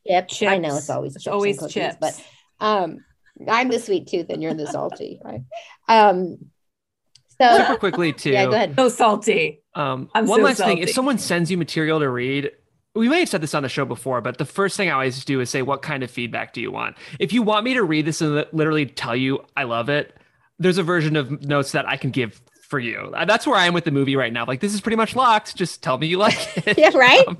chips. chips. I know it's always it's chips always cookies, chips, but um, I'm the sweet tooth and you're the salty, right? Um, so super quickly too. Yeah, go ahead. So salty. Um, I'm one so last salty. thing: if someone sends you material to read, we may have said this on the show before, but the first thing I always do is say, "What kind of feedback do you want?" If you want me to read this and literally tell you I love it, there's a version of notes that I can give for you. Uh, that's where I am with the movie right now. Like this is pretty much locked. Just tell me you like it. yeah, right. Um,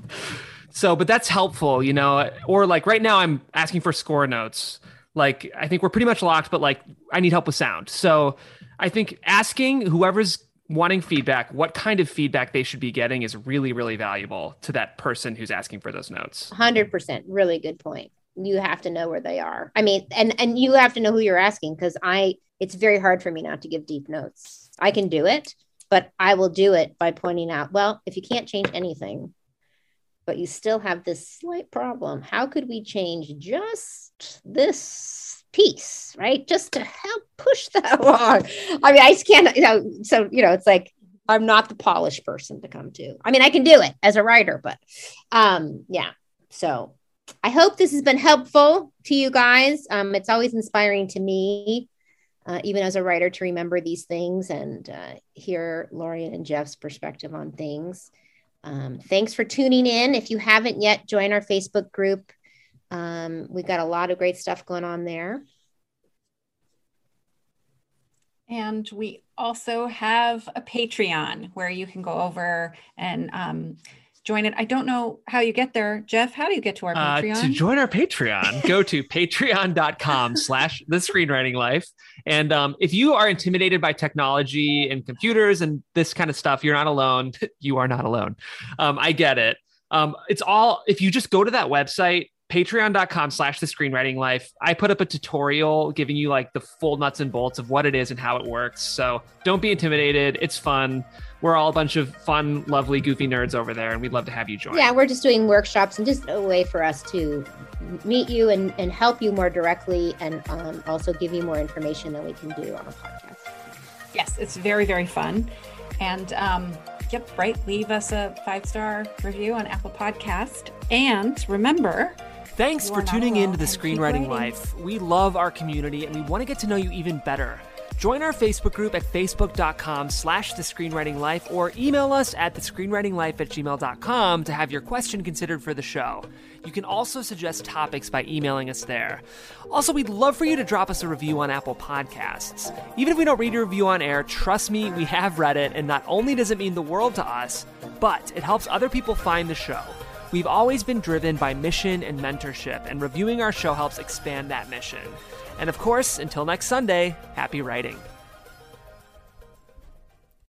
so, but that's helpful, you know. Or like right now, I'm asking for score notes. Like I think we're pretty much locked, but like I need help with sound. So I think asking whoever's wanting feedback, what kind of feedback they should be getting is really, really valuable to that person who's asking for those notes. Hundred percent, really good point. You have to know where they are. I mean, and and you have to know who you're asking because I it's very hard for me not to give deep notes. I can do it, but I will do it by pointing out, well, if you can't change anything, but you still have this slight problem, how could we change just this piece, right? Just to help push that along. I mean, I just can't, you know, so, you know, it's like, I'm not the polished person to come to. I mean, I can do it as a writer, but um, yeah. So I hope this has been helpful to you guys. Um, it's always inspiring to me uh, even as a writer, to remember these things and uh, hear Lorien and Jeff's perspective on things. Um, thanks for tuning in. If you haven't yet, join our Facebook group. Um, we've got a lot of great stuff going on there. And we also have a Patreon where you can go over and um, join it. I don't know how you get there. Jeff, how do you get to our Patreon? Uh, to join our Patreon, go to patreon.com slash the screenwriting life. And um, if you are intimidated by technology and computers and this kind of stuff, you're not alone. you are not alone. Um, I get it. Um, it's all, if you just go to that website, patreon.com slash the screenwriting life. I put up a tutorial giving you like the full nuts and bolts of what it is and how it works. So don't be intimidated. It's fun. We're all a bunch of fun lovely goofy nerds over there and we'd love to have you join. Yeah we're just doing workshops and just a way for us to meet you and, and help you more directly and um, also give you more information than we can do on a podcast. Yes it's very very fun. And um, yep right leave us a five star review on apple podcast. And remember Thanks for tuning in to the Screenwriting Life. We love our community and we want to get to know you even better. Join our Facebook group at facebook.com slash the screenwriting life or email us at the screenwriting life at gmail.com to have your question considered for the show. You can also suggest topics by emailing us there. Also, we'd love for you to drop us a review on Apple Podcasts. Even if we don't read your review on air, trust me, we have read it, and not only does it mean the world to us, but it helps other people find the show. We've always been driven by mission and mentorship, and reviewing our show helps expand that mission. And of course, until next Sunday, happy writing.